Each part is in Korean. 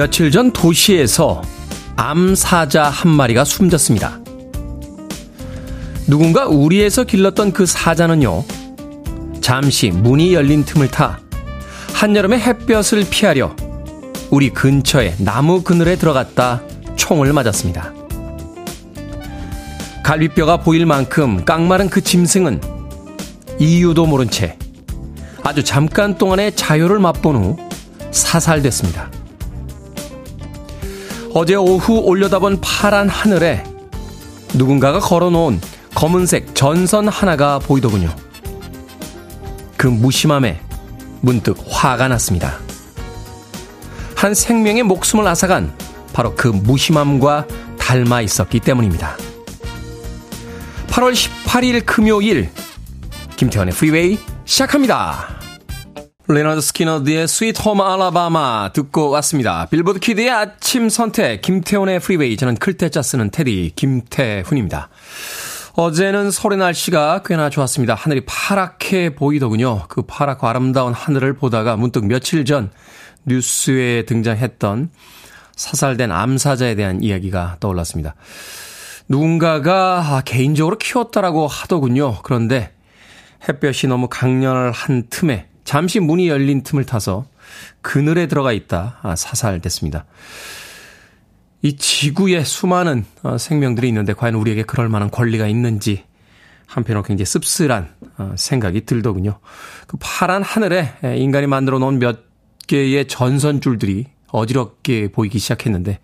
며칠 전 도시에서 암사자 한 마리가 숨졌습니다. 누군가 우리에서 길렀던 그 사자는요, 잠시 문이 열린 틈을 타 한여름의 햇볕을 피하려 우리 근처의 나무 그늘에 들어갔다 총을 맞았습니다. 갈비뼈가 보일 만큼 깡마른 그 짐승은 이유도 모른 채 아주 잠깐 동안의 자유를 맛본 후 사살됐습니다. 어제 오후 올려다본 파란 하늘에 누군가가 걸어놓은 검은색 전선 하나가 보이더군요. 그 무심함에 문득 화가 났습니다. 한 생명의 목숨을 앗아간 바로 그 무심함과 닮아 있었기 때문입니다. 8월 18일 금요일 김태훈의 Freeway 시작합니다. 레너드 스키너드의 Sweet Home Alabama 듣고 왔습니다. 빌보드 kid의 아침 선택 김태훈의 Freeway 저는 클 태 자 쓰는 테디 김태훈입니다. 어제는 서울의 날씨가 꽤나 좋았습니다. 하늘이 파랗게 보이더군요. 그 파랗고 아름다운 하늘을 보다가 문득 며칠 전 뉴스에 등장했던 사살된 암사자에 대한 이야기가 떠올랐습니다. 누군가가 개인적으로 키웠다라고 하더군요. 그런데 햇볕이 너무 강렬한 틈에 잠시 문이 열린 틈을 타서 그늘에 들어가 있다 아, 사살됐습니다. 이 지구에 수많은 어, 생명들이 있는데 과연 우리에게 그럴 만한 권리가 있는지 한편으로 굉장히 씁쓸한 어, 생각이 들더군요. 그 파란 하늘에 인간이 만들어 놓은 몇 개의 전선줄들이 어지럽게 보이기 시작했는데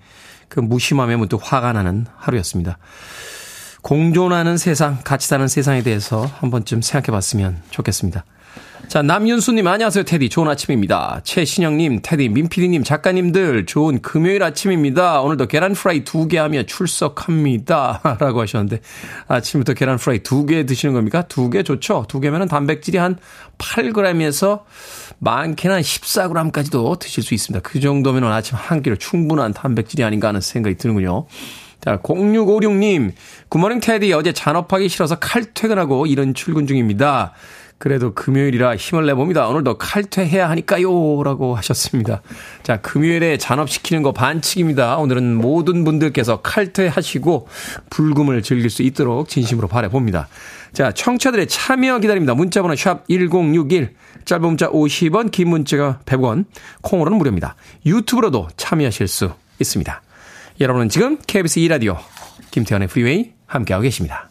그 무심함에 문득 화가 나는 하루였습니다. 공존하는 세상, 같이 사는 세상에 대해서 한 번쯤 생각해 봤으면 좋겠습니다. 자, 남윤수님, 안녕하세요, 테디. 좋은 아침입니다. 최신영님, 테디, 민피디님, 작가님들, 좋은 금요일 아침입니다. 오늘도 계란 프라이 두 개 하며 출석합니다. 라고 하셨는데, 아침부터 계란 프라이 두 개 드시는 겁니까? 두 개 좋죠? 두 개면은 단백질이 한 8g에서 많게는 한 14g까지도 드실 수 있습니다. 그 정도면 아침 한 끼로 충분한 단백질이 아닌가 하는 생각이 드는군요. 자, 0656님, 굿모닝 테디, 어제 잔업하기 싫어서 칼퇴근하고 이런 출근 중입니다. 그래도 금요일이라 힘을 내봅니다. 오늘도 칼퇴해야 하니까요. 라고 하셨습니다. 자, 금요일에 잔업시키는 거 반칙입니다. 오늘은 모든 분들께서 칼퇴하시고 불금을 즐길 수 있도록 진심으로 바라봅니다. 자, 청취자들의 참여 기다립니다. 문자번호 샵 1061, 짧은 문자 50원, 긴 문자가 100원, 콩으로는 무료입니다. 유튜브로도 참여하실 수 있습니다. 여러분은 지금 KBS 2라디오 김태훈의 Freeway 함께하고 계십니다.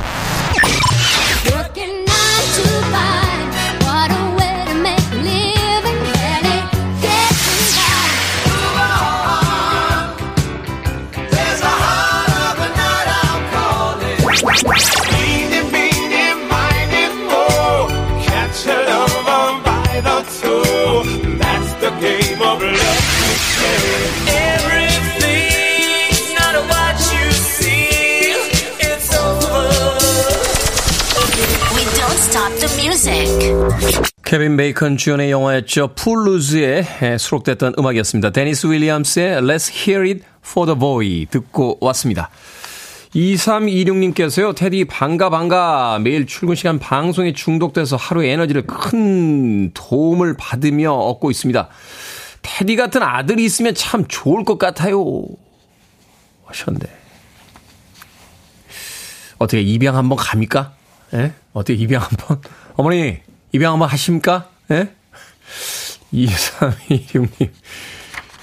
케빈 베이컨 주연의 영화였죠. Footloose에 수록됐던 음악이었습니다. 데니스 윌리엄스의 Let's Hear It for the Boy 듣고 왔습니다. 2326님께서요, 테디, 반가, 반가. 매일 출근 시간 방송에 중독돼서 하루의 에너지를 큰 도움을 받으며 얻고 있습니다. 테디 같은 아들이 있으면 참 좋을 것 같아요. 하셨는데. 어떻게 입양 한번 갑니까? 예? 어떻게 입양 한번? 어머니, 입양 한번 하십니까? 예? 2326님.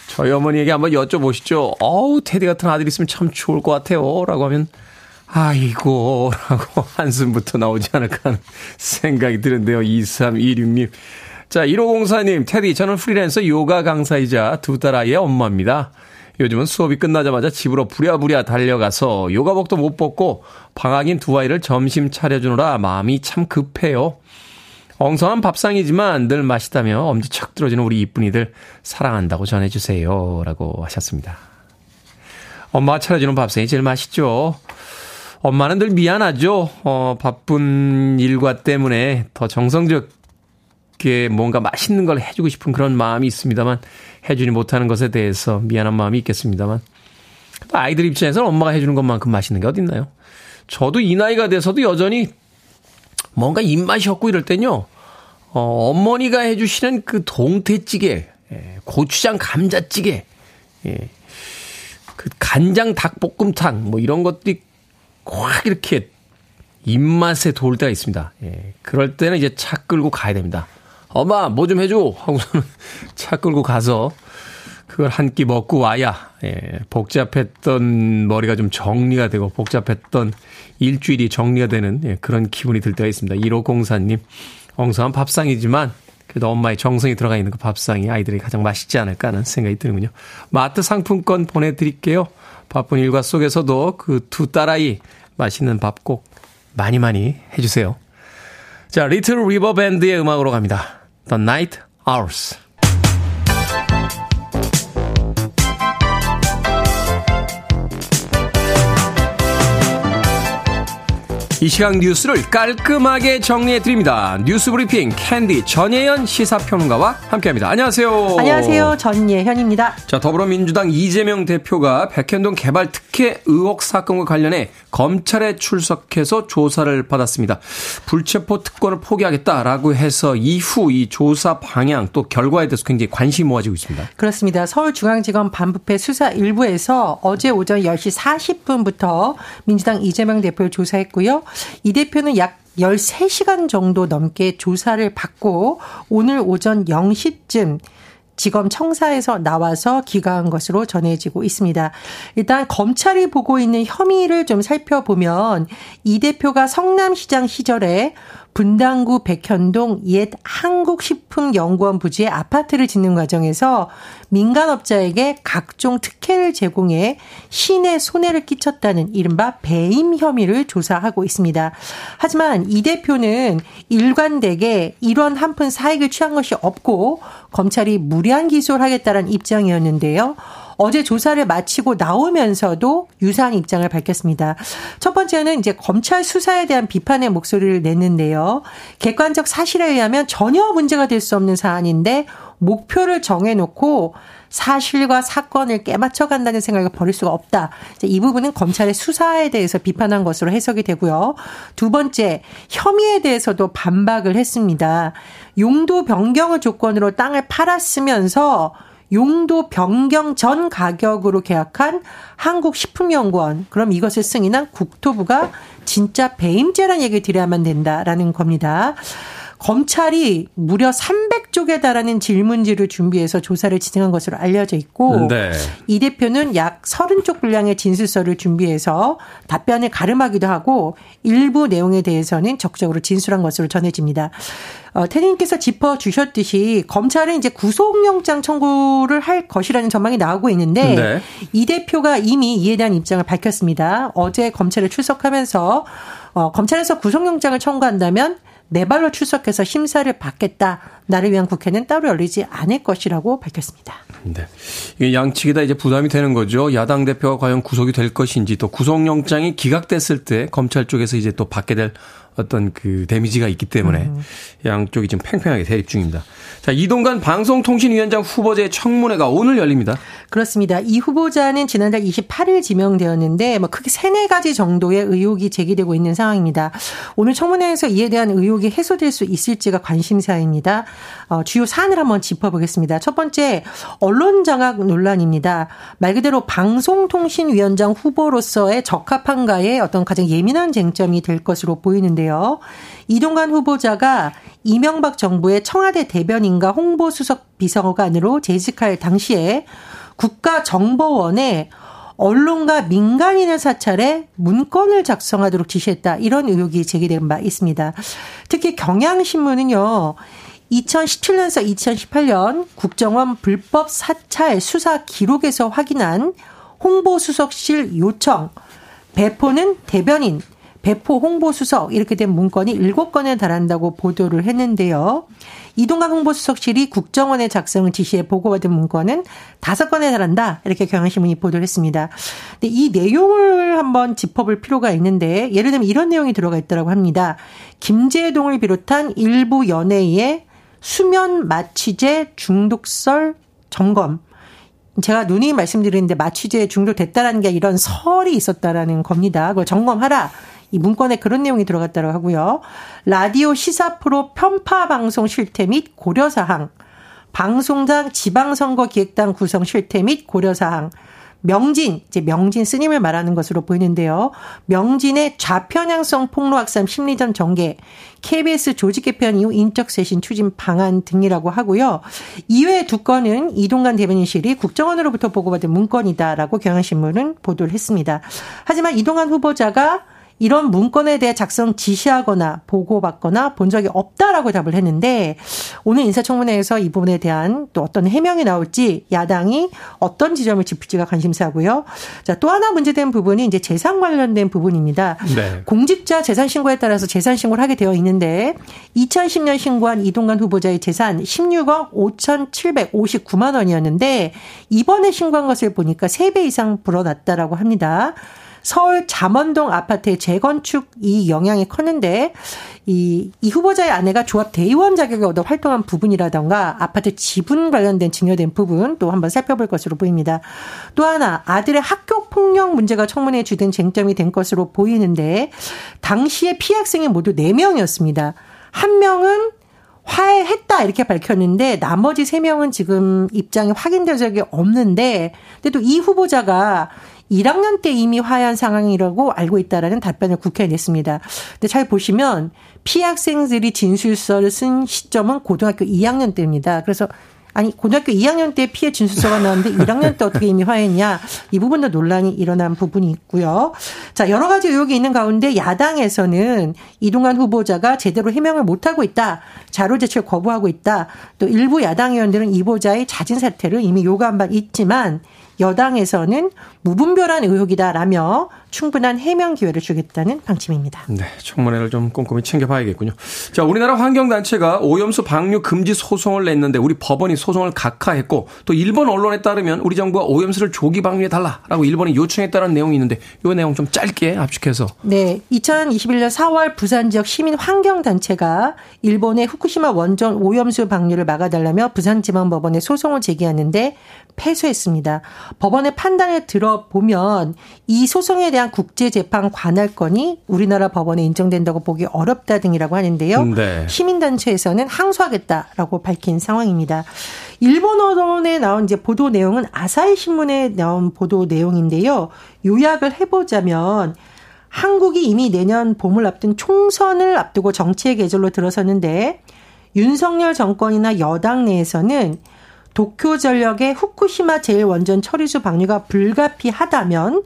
저희 어머니에게 한번 여쭤보시죠. 어우, 테디 같은 아들 있으면 참 좋을 것 같아요. 라고 하면, 아이고, 라고 한숨부터 나오지 않을까 하는 생각이 드는데요. 2326님. 자, 1504님, 테디, 저는 프리랜서 요가 강사이자 두 딸 아이의 엄마입니다. 요즘은 수업이 끝나자마자 집으로 부랴부랴 달려가서 요가복도 못 벗고 방학인 두 아이를 점심 차려주느라 마음이 참 급해요. 엉성한 밥상이지만 늘 맛있다며 엄지척 들어주는 우리 이쁜이들 사랑한다고 전해주세요. 라고 하셨습니다. 엄마가 차려주는 밥상이 제일 맛있죠. 엄마는 늘 미안하죠. 어, 바쁜 일과 때문에 더 정성적게 뭔가 맛있는 걸 해주고 싶은 그런 마음이 있습니다만 해주지 못하는 것에 대해서 미안한 마음이 있겠습니다만 아이들 입장에서는 엄마가 해주는 것만큼 맛있는 게 어딨나요? 저도 이 나이가 돼서도 여전히 뭔가 입맛이 없고 이럴 땐요, 어, 어머니가 해주시는 그 동태찌개, 예, 고추장 감자찌개, 예, 그 간장 닭볶음탕, 뭐 이런 것들이 확 이렇게 입맛에 돌 때가 있습니다. 예, 그럴 때는 이제 차 끌고 가야 됩니다. 엄마, 뭐 좀 해줘! 하고서는 차 끌고 가서 그걸 한 끼 먹고 와야, 예, 복잡했던 머리가 좀 정리가 되고, 복잡했던 일주일이 정리가 되는, 예, 그런 기분이 들 때가 있습니다. 1504님, 엉성한 밥상이지만, 그래도 엄마의 정성이 들어가 있는 그 밥상이 아이들이 가장 맛있지 않을까 하는 생각이 드는군요. 마트 상품권 보내드릴게요. 바쁜 일과 속에서도 그 두 딸아이 맛있는 밥 꼭 많이 많이 해주세요. 자, 리틀 리버 밴드의 음악으로 갑니다. The Night Owls. 이 시각 뉴스를 깔끔하게 정리해 드립니다. 뉴스 브리핑 캔디 전예현 시사평론가와 함께합니다. 안녕하세요. 안녕하세요. 전예현입니다. 자 더불어민주당 이재명 대표가 백현동 개발 특혜 의혹 사건과 관련해 검찰에 출석해서 조사를 받았습니다. 불체포 특권을 포기하겠다라고 해서 이후 이 조사 방향 또 결과에 대해서 굉장히 관심이 모아지고 있습니다. 그렇습니다. 서울중앙지검 반부패 수사 일부에서 어제 오전 10시 40분부터 민주당 이재명 대표를 조사했고요. 이 대표는 약 13시간 정도 넘게 조사를 받고 오늘 오전 0시쯤 지검 청사에서 나와서 기각한 것으로 전해지고 있습니다. 일단 검찰이 보고 있는 혐의를 좀 살펴보면 이 대표가 성남시장 시절에 분당구 백현동 옛 한국식품연구원 부지에 아파트를 짓는 과정에서 민간업자에게 각종 특혜를 제공해 신의 손해를 끼쳤다는 이른바 배임 혐의를 조사하고 있습니다. 하지만 이 대표는 일관되게 이런 한푼 사익을 취한 것이 없고 검찰이 무리한 기소를 하겠다는 입장이었는데요. 어제 조사를 마치고 나오면서도 유사한 입장을 밝혔습니다. 첫 번째는 이제 검찰 수사에 대한 비판의 목소리를 냈는데요. 객관적 사실에 의하면 전혀 문제가 될 수 없는 사안인데 목표를 정해놓고 사실과 사건을 깨맞춰 간다는 생각을 버릴 수가 없다. 이 부분은 검찰의 수사에 대해서 비판한 것으로 해석이 되고요. 두 번째, 혐의에 대해서도 반박을 했습니다. 용도 변경을 조건으로 땅을 팔았으면서 용도 변경 전 가격으로 계약한 한국식품연구원. 그럼 이것을 승인한 국토부가 진짜 배임죄라는 얘기를 드려야만 된다라는 겁니다. 검찰이 무려 300쪽에 달하는 질문지를 준비해서 조사를 진행한 것으로 알려져 있고 네. 이 대표는 약 30쪽 분량의 진술서를 준비해서 답변을 가름하기도 하고 일부 내용에 대해서는 적극적으로 진술한 것으로 전해집니다. 어, 태님께서 짚어주셨듯이 검찰은 이제 구속영장 청구를 할 것이라는 전망이 나오고 있는데 네. 이 대표가 이미 이에 대한 입장을 밝혔습니다. 어제 검찰에 출석하면서 어, 검찰에서 구속영장을 청구한다면 네 발로 출석해서 심사를 받겠다. 나를 위한 국회는 따로 열리지 않을 것이라고 밝혔습니다. 네. 이게 양측이 다 이제 부담이 되는 거죠. 야당 대표가 과연 구속이 될 것인지 또 구속영장이 기각됐을 때 검찰 쪽에서 이제 또 받게 될 어떤 그 데미지가 있기 때문에 음. 양쪽이 지금 팽팽하게 대립 중입니다. 자, 이동관 방송통신위원장 후보자의 청문회가 오늘 열립니다. 그렇습니다. 이 후보자는 지난달 28일 지명되었는데 뭐 크게 세네 가지 정도의 의혹이 제기되고 있는 상황입니다. 오늘 청문회에서 이에 대한 의혹이 해소될 수 있을지가 관심사입니다. 어, 주요 사안을 한번 짚어보겠습니다. 첫 번째 언론 장악 논란입니다. 말 그대로 방송통신위원장 후보로서의 적합한가에 어떤 가장 예민한 쟁점이 될 것으로 보이는데요. 이동관 후보자가 이명박 정부의 청와대 대변인과 홍보수석 비서관으로 재직할 당시에 국가정보원에 언론과 민간인을 사찰해 문건을 작성하도록 지시했다. 이런 의혹이 제기된 바 있습니다. 특히 경향신문은요. 2017년에서 2018년 국정원 불법 사찰 수사 기록에서 확인한 홍보수석실 요청, 배포는 대변인, 배포 홍보수석 이렇게 된 문건이 7건에 달한다고 보도를 했는데요. 이동강 홍보수석실이 국정원에 작성을 지시해 보고받은 문건은 5건에 달한다. 이렇게 경향신문이 보도를 했습니다. 근데 이 내용을 한번 짚어볼 필요가 있는데 예를 들면 이런 내용이 들어가 있다고 합니다. 김재동을 비롯한 일부 연예인의 수면 마취제 중독설 점검 제가 누누이 말씀드리는데 마취제에 중독됐다라는 게 이런 설이 있었다라는 겁니다. 그걸 점검하라. 이 문건에 그런 내용이 들어갔다고 하고요. 라디오 시사 프로 편파 방송 실태 및 고려 사항, 방송장 지방선거 기획당 구성 실태 및 고려 사항, 명진, 이제 명진 스님을 말하는 것으로 보이는데요. 명진의 좌편향성 폭로 확산 심리전 전개, KBS 조직 개편 이후 인적 쇄신 추진 방안 등이라고 하고요. 이외의 두 건은 이동관 대변인실이 국정원으로부터 보고받은 문건이다라고 경향신문은 보도를 했습니다. 하지만 이동관 후보자가 이런 문건에 대해 작성 지시하거나 보고받거나 본 적이 없다라고 답을 했는데 오늘 인사청문회에서 이 부분에 대한 또 어떤 해명이 나올지 야당이 어떤 지점을 짚을지가 관심사고요. 자, 또 하나 문제된 부분이 이제 재산 관련된 부분입니다. 네. 공직자 재산 신고에 따라서 재산 신고를 하게 되어 있는데 2010년 신고한 이동관 후보자의 재산 16억 5,759만 원이었는데 이번에 신고한 것을 보니까 3배 이상 불어났다라고 합니다. 서울 잠원동 아파트의 재건축 이 영향이 컸는데 이, 이 후보자의 아내가 조합 대의원 자격을 얻어 활동한 부분이라던가 아파트 지분 관련된 증여된 부분 또 한번 살펴볼 것으로 보입니다. 또 하나 아들의 학교 폭력 문제가 청문회에 주된 쟁점이 된 것으로 보이는데 당시에 피해 학생이 모두 4명이었습니다. 한 명은 화해했다 이렇게 밝혔는데 나머지 3명은 지금 입장이 확인된 적이 없는데 근데 또 이 후보자가 1학년 때 이미 화해한 상황이라고 알고 있다라는 답변을 국회에 냈습니다. 근데 잘 보시면 피해 학생들이 진술서를 쓴 시점은 고등학교 2학년 때입니다. 그래서 아니 고등학교 2학년 때 피해 진술서가 나왔는데 1학년 때 어떻게 이미 화했냐 이 부분도 논란이 일어난 부분이 있고요. 자 여러 가지 의혹이 있는 가운데 야당에서는 이동환 후보자가 제대로 해명을 못하고 있다. 자료 제출 거부하고 있다. 또 일부 야당 의원들은 이 후보자의 자진 사퇴를 이미 요구한 바 있지만 여당에서는 무분별한 의혹이다라며 충분한 해명 기회를 주겠다는 방침입니다. 네, 청문회를 좀 꼼꼼히 챙겨봐야겠군요. 자, 우리나라 환경단체가 오염수 방류 금지 소송을 냈는데 우리 법원이 소송을 각하했고 또 일본 언론에 따르면 우리 정부가 오염수를 조기 방류해 달라라고 일본이 요청했다는 내용이 있는데 이 내용 좀 짧게 압축해서. 네, 2021년 4월 부산 지역 시민 환경단체가 일본의 후쿠시마 원전 오염수 방류를 막아달라며 부산지방법원에 소송을 제기하는데 패소했습니다. 법원의 판단을 들어보면 이 소송에 대한 국제재판 관할권이 우리나라 법원에 인정된다고 보기 어렵다 등이라고 하는데요. 네. 시민단체에서는 항소하겠다라고 밝힌 상황입니다. 일본 언론에 나온 이제 보도 내용은 아사히 신문에 나온 보도 내용인데요. 요약을 해보자면 한국이 이미 내년 봄을 앞둔 총선을 앞두고 정치의 계절로 들어섰는데 윤석열 정권이나 여당 내에서는 도쿄 전력의 후쿠시마 제1원전 처리수 방류가 불가피하다면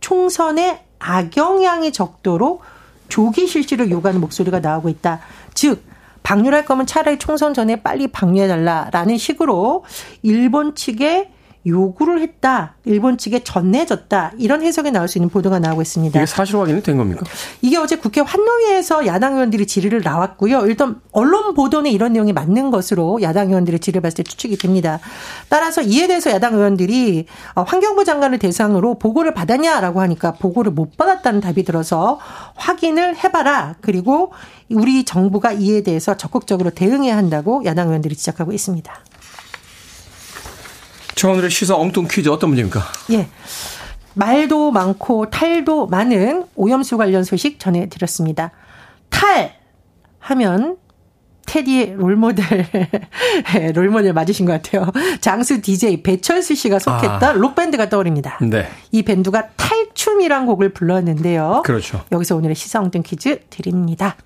총선에 악영향이 적도록 조기 실시를 요구하는 목소리가 나오고 있다. 즉, 방류할 거면 차라리 총선 전에 빨리 방류해달라라는 식으로 일본 측에 요구를 했다. 일본 측에 전해졌다. 이런 해석이 나올 수 있는 보도가 나오고 있습니다. 이게 사실 확인이 된 겁니까? 이게 어제 국회 환노위에서 야당 의원들이 질의를 나왔고요. 일단 언론 보도는 이런 내용이 맞는 것으로 야당 의원들의 질의를 봤을 때 추측이 됩니다. 따라서 이에 대해서 야당 의원들이 어, 환경부 장관을 대상으로 보고를 받았냐라고 하니까 보고를 못 받았다는 답이 들어서 확인을 해봐라. 그리고 우리 정부가 이에 대해서 적극적으로 대응해야 한다고 야당 의원들이 지적하고 있습니다. 자, 오늘의 시사 엉뚱 퀴즈 어떤 문제입니까? 예. 말도 많고 탈도 많은 오염수 관련 소식 전해드렸습니다. 탈 하면 테디의 롤모델, 예, 롤모델 맞으신 것 같아요. 장수 DJ 배철수 씨가 속했던 아. 록밴드가 떠오릅니다. 네. 이 밴드가 탈춤이란 곡을 불렀는데요. 그렇죠. 여기서 오늘의 시사 엉뚱 퀴즈 드립니다.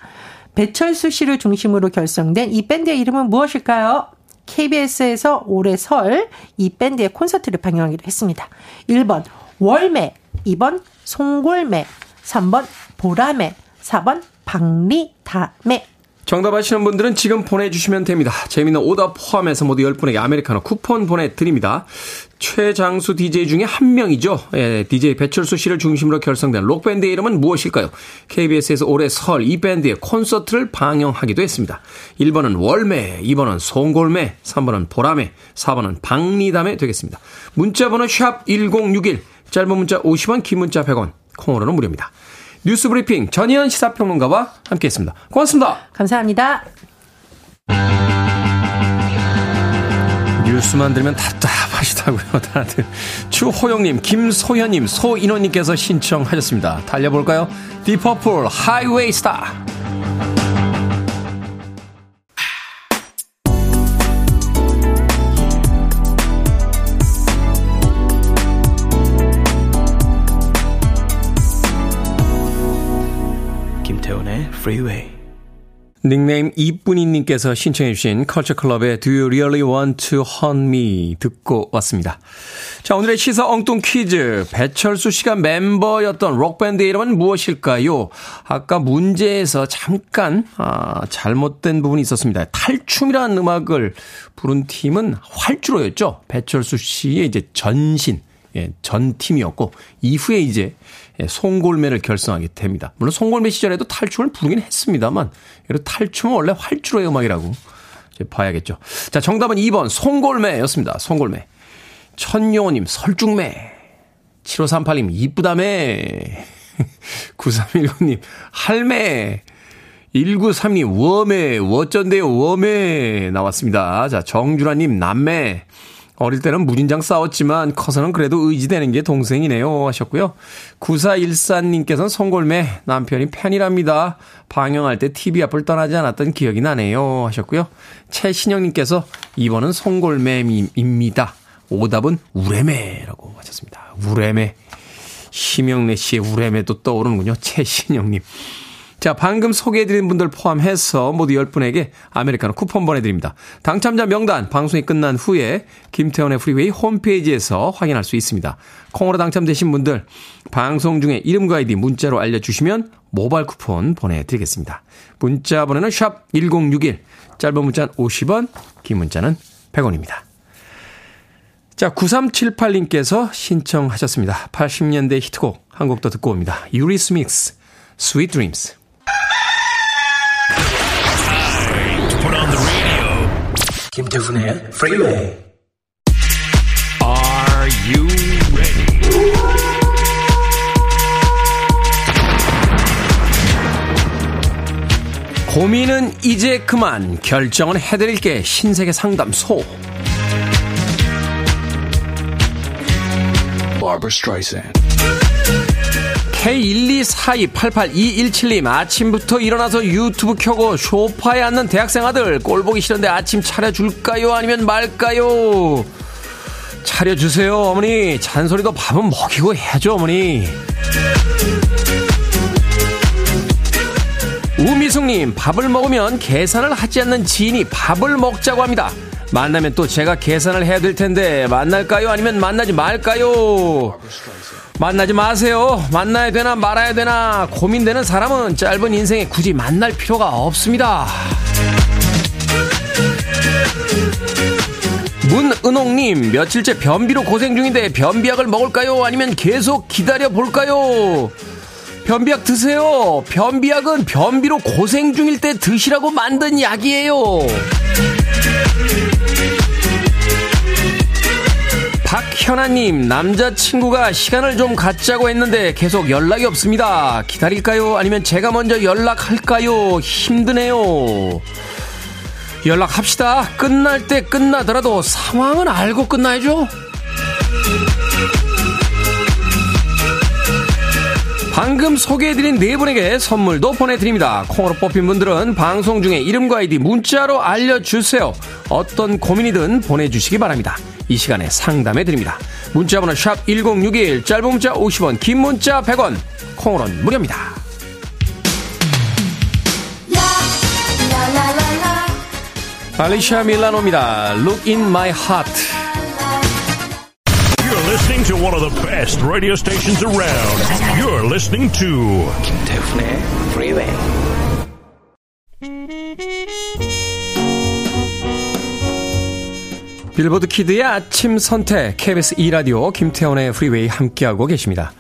배철수 씨를 중심으로 결성된 이 밴드의 이름은 무엇일까요? KBS에서 올해 설 이 밴드의 콘서트를 방영하기로 했습니다. 1번 월매, 2번 송골매, 3번 보라매, 4번 박리다매. 정답 아시는 분들은 지금 보내주시면 됩니다. 재미있는 오답 포함해서 모두 10분에게 아메리카노 쿠폰 보내드립니다. 최장수 DJ 중에 한 명이죠. 예, DJ 배철수 씨를 중심으로 결성된 록밴드의 이름은 무엇일까요? KBS에서 올해 설 이 밴드의 콘서트를 방영하기도 했습니다. 1번은 월매, 2번은 송골매, 3번은 보라매, 4번은 박리담에 되겠습니다. 문자번호 샵 1061, 짧은 문자 50원, 긴 문자 100원, 콩으로는 무료입니다. 뉴스 브리핑 전희연 시사평론가와 함께했습니다. 고맙습니다. 감사합니다. 뉴스만 들면 답답. 하시다고요, 다들. 추호영님, 김소현님, 소인호님께서 신청하셨습니다. 달려볼까요? 딥 퍼플 Highway Star. Freeway. 닉네임 이쁜이님께서 신청해주신 컬처클럽의 Do You Really Want to Hurt Me 듣고 왔습니다. 자, 오늘의 시사 엉뚱 퀴즈. 배철수 씨가 멤버였던 록밴드의 이름은 무엇일까요? 아까 문제에서 잠깐, 아, 잘못된 부분이 있었습니다. 탈춤이라는 음악을 부른 팀은 활주로였죠. 배철수 씨의 이제 전신, 예, 전 팀이었고, 이후에 이제 예, 송골매를 결성하게 됩니다. 물론 송골매 시절에도 탈춤을 부르긴 했습니다만, 탈춤은 원래 활주로의 음악이라고 봐야겠죠. 자, 정답은 2번 송골매였습니다. 송골매. 천용호님 설중매. 7538님 이쁘다매. 9319님 할매. 1932님 웜에 워쩐데요 웜에 나왔습니다. 자 정준하님 남매. 어릴 때는 무진장 싸웠지만 커서는 그래도 의지되는 게 동생이네요 하셨고요. 9414님께서는 송골매 남편이 팬이랍니다. 방영할 때 TV 앞을 떠나지 않았던 기억이 나네요 하셨고요. 최신영님께서 이번은 송골매입니다. 오답은 우레매라고 하셨습니다. 우레매. 심형래 씨의 우레매도 떠오르는군요. 최신영님. 자, 방금 소개해드린 분들 포함해서 모두 10분에게 아메리카노 쿠폰 보내드립니다. 당첨자 명단 방송이 끝난 후에 김태훈의 Freeway 홈페이지에서 확인할 수 있습니다. 콩으로 당첨되신 분들 방송 중에 이름과 아이디 문자로 알려주시면 모바일 쿠폰 보내드리겠습니다. 문자 번호는 샵 1061, 짧은 문자는 50원, 긴 문자는 100원입니다. 자, 9378님께서 신청하셨습니다. 80년대 히트곡 한 곡 더 듣고 옵니다. 유리스믹스, Sweet Dreams. 김태훈의 Freeway. Are you ready? 고민은 이제 그만 결정은 해드릴게 신세계 상담소. Barbara Streisand. K124288217님 아침부터 일어나서 유튜브 켜고 쇼파에 앉는 대학생 아들 꼴 보기 싫은데 아침 차려줄까요? 아니면 말까요? 차려주세요 어머니. 잔소리도 밥은 먹이고 해야죠 어머니. 우미숙님 밥을 먹으면 계산을 하지 않는 지인이 밥을 먹자고 합니다. 만나면 또 제가 계산을 해야 될 텐데 만날까요? 아니면 만나지 말까요 만나지 마세요. 만나야 되나 말아야 되나 고민되는 사람은 짧은 인생에 굳이 만날 필요가 없습니다. 문은옥님, 며칠째 변비로 고생 중인데 변비약을 먹을까요? 아니면 계속 기다려 볼까요? 변비약 드세요. 변비약은 변비로 고생 중일 때 드시라고 만든 약이에요. 박현아님, 남자친구가 시간을 좀 갖자고 했는데 계속 연락이 없습니다. 기다릴까요? 아니면 제가 먼저 연락할까요? 힘드네요. 연락합시다. 끝날 때 끝나더라도 상황은 알고 끝나야죠. 방금 소개해드린 네 분에게 선물도 보내드립니다. 콩으로 뽑힌 분들은 방송 중에 이름과 아이디 문자로 알려주세요. 어떤 고민이든 보내주시기 바랍니다. 이 시간에 상담해 드립니다. 문자번호 샵 1061, 짧은 문자 50원, 긴 문자 100원, 콩으로는 무료입니다. 알리샤 밀라노입니다. Look in my heart. You're listening to one of the best radio stations around. You're listening to 김태훈의 Freeway. 빌보드 키드의 아침 선택 KBS 2라디오 김태훈의 Freeway 함께하고 계십니다.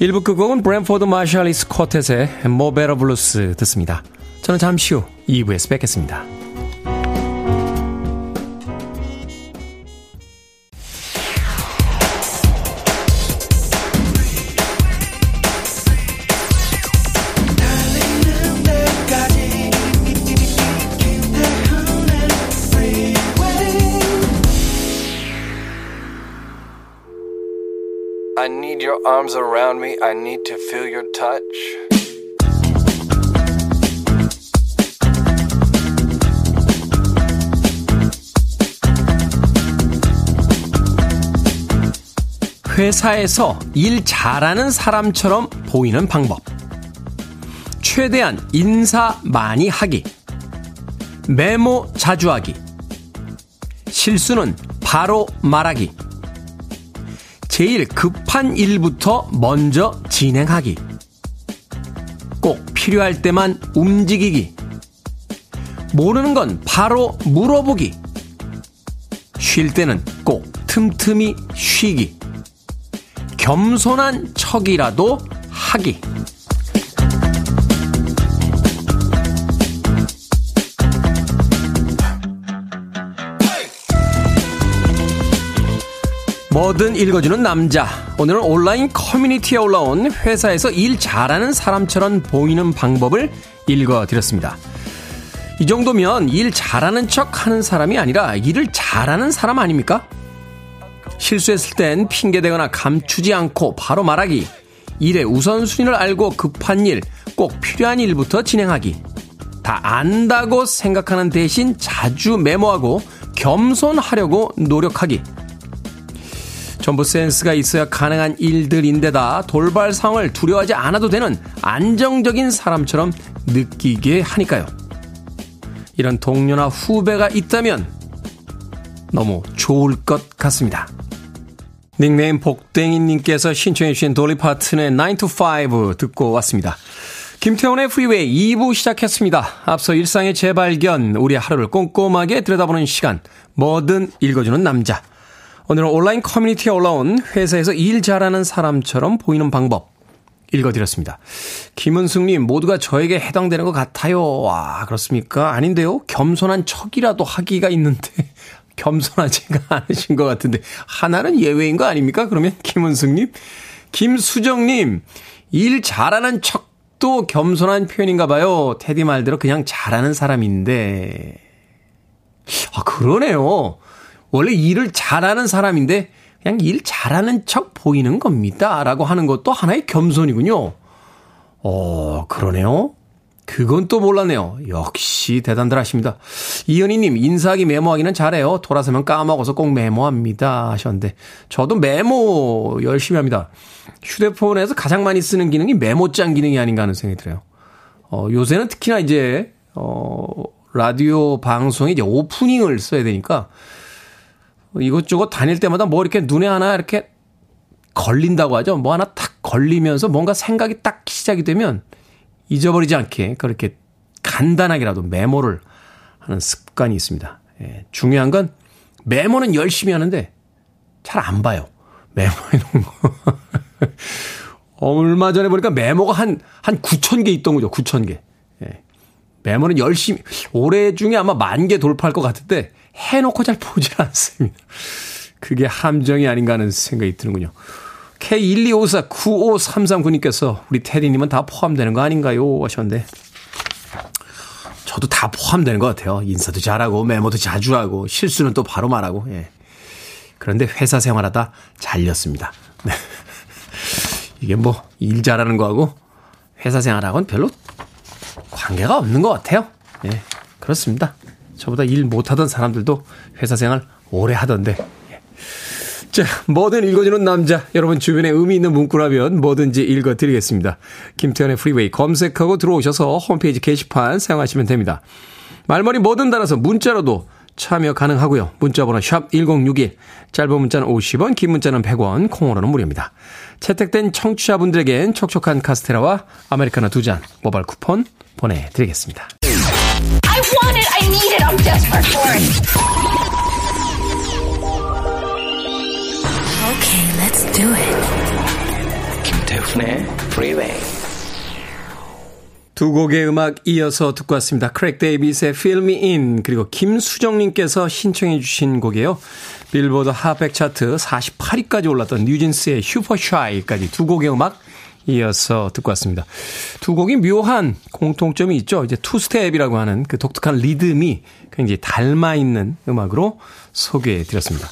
1부 끝곡은 브랜포드 마살리스 Quartet의 Mo' Better Blues 듣습니다. 저는 잠시 후 2부에서 뵙겠습니다. Arms around me. I need to feel your touch. 회사에서 일 잘하는 사람처럼 보이는 방법. 최대한 인사 많이 하기. 메모 자주 하기. 실수는 바로 말하기. 제일 급한 일부터 먼저 진행하기. 꼭 필요할 때만 움직이기. 모르는 건 바로 물어보기. 쉴 때는 꼭 틈틈이 쉬기. 겸손한 척이라도 하기. 뭐든 읽어주는 남자. 오늘은 온라인 커뮤니티에 올라온 회사에서 일 잘하는 사람처럼 보이는 방법을 읽어드렸습니다. 이 정도면 일 잘하는 척 하는 사람이 아니라 일을 잘하는 사람 아닙니까? 실수했을 땐 핑계대거나 감추지 않고 바로 말하기. 일의 우선순위를 알고 급한 일, 꼭 필요한 일부터 진행하기. 다 안다고 생각하는 대신 자주 메모하고 겸손하려고 노력하기. 전부 센스가 있어야 가능한 일들인데다 돌발 상황을 두려워하지 않아도 되는 안정적인 사람처럼 느끼게 하니까요. 이런 동료나 후배가 있다면 너무 좋을 것 같습니다. 닉네임 복댕이님께서 신청해주신 돌리 파튼의 9 to 5 듣고 왔습니다. 김태훈의 Freeway 2부 시작했습니다. 앞서 일상의 재발견, 우리 하루를 꼼꼼하게 들여다보는 시간, 뭐든 읽어주는 남자. 오늘은 온라인 커뮤니티에 올라온 회사에서 일 잘하는 사람처럼 보이는 방법 읽어드렸습니다. 김은숙님, 모두가 저에게 해당되는 것 같아요. 와, 그렇습니까? 아닌데요? 겸손한 척이라도 하기가 있는데, 겸손하지가 않으신 것 같은데, 하나는 예외인 거 아닙니까? 그러면 김은숙님? 김수정님, 일 잘하는 척도 겸손한 표현인가 봐요. 테디 말대로 그냥 잘하는 사람인데. 아, 그러네요. 원래 일을 잘하는 사람인데 그냥 일 잘하는 척 보이는 겁니다. 라고 하는 것도 하나의 겸손이군요. 어, 그러네요. 그건 또 몰랐네요. 역시 대단들 하십니다. 이현희님, 인사하기 메모하기는 잘해요. 돌아서면 까먹어서 꼭 메모합니다. 하셨는데, 저도 메모 열심히 합니다. 휴대폰에서 가장 많이 쓰는 기능이 메모장 기능이 아닌가 하는 생각이 들어요. 어, 요새는 특히나 이제, 어, 라디오 방송에 이제 오프닝을 써야 되니까, 이것저것 다닐 때마다 뭐 이렇게 눈에 하나 이렇게 걸린다고 하죠. 뭐 하나 탁 걸리면서 뭔가 생각이 딱 시작이 되면 잊어버리지 않게 그렇게 간단하게라도 메모를 하는 습관이 있습니다. 예, 중요한 건 메모는 열심히 하는데 잘 안 봐요. 메모해 놓은 거. 얼마 전에 보니까 메모가 한, 한 9천 개 있던 거죠. 9천 개. 예. 메모는 열심히, 올해 중에 아마 만 개 돌파할 것 같은데 해놓고 잘 보질 않습니다. 그게 함정이 아닌가 하는 생각이 드는군요. K125495339님께서 우리 테디님은 다 포함되는 거 아닌가요? 하셨는데. 저도 다 포함되는 것 같아요. 인사도 잘하고, 메모도 자주 하고, 실수는 또 바로 말하고, 예. 그런데 회사 생활하다 잘렸습니다. 네. 이게 뭐, 일 잘하는 거하고, 회사 생활하고는 별로 관계가 없는 것 같아요. 예. 그렇습니다. 저보다 일 못하던 사람들도 회사 생활 오래 하던데. 자, 뭐든 읽어주는 남자. 여러분 주변에 의미 있는 문구라면 뭐든지 읽어드리겠습니다. 김태현의 프리웨이 검색하고 들어오셔서 홈페이지 게시판 사용하시면 됩니다. 말머리 뭐든 달아서 문자로도 참여 가능하고요. 문자번호 샵 1061, 짧은 문자는 50원, 긴 문자는 100원, 콩으로는 무료입니다. 채택된 청취자분들에겐 촉촉한 카스테라와 아메리카노 두 잔 모바일 쿠폰 보내드리겠습니다. I want it. I need it. I'm desperate for it. Okay, let's do it. 김태훈의 Freeway. 두 곡의 음악 이어서 듣고 왔습니다. 크레이그 데이비드의 Fill Me In 그리고 김수정님께서 신청해 주신 곡이에요. 빌보드 Hot백 차트 48위까지 올랐던 뉴진스의 Super Shy까지 두 곡의 음악 이어서 듣고 왔습니다. 두 곡이 묘한 공통점이 있죠. 이제 two-step이라고 하는 그 독특한 리듬이 굉장히 닮아 있는 음악으로 소개해 드렸습니다.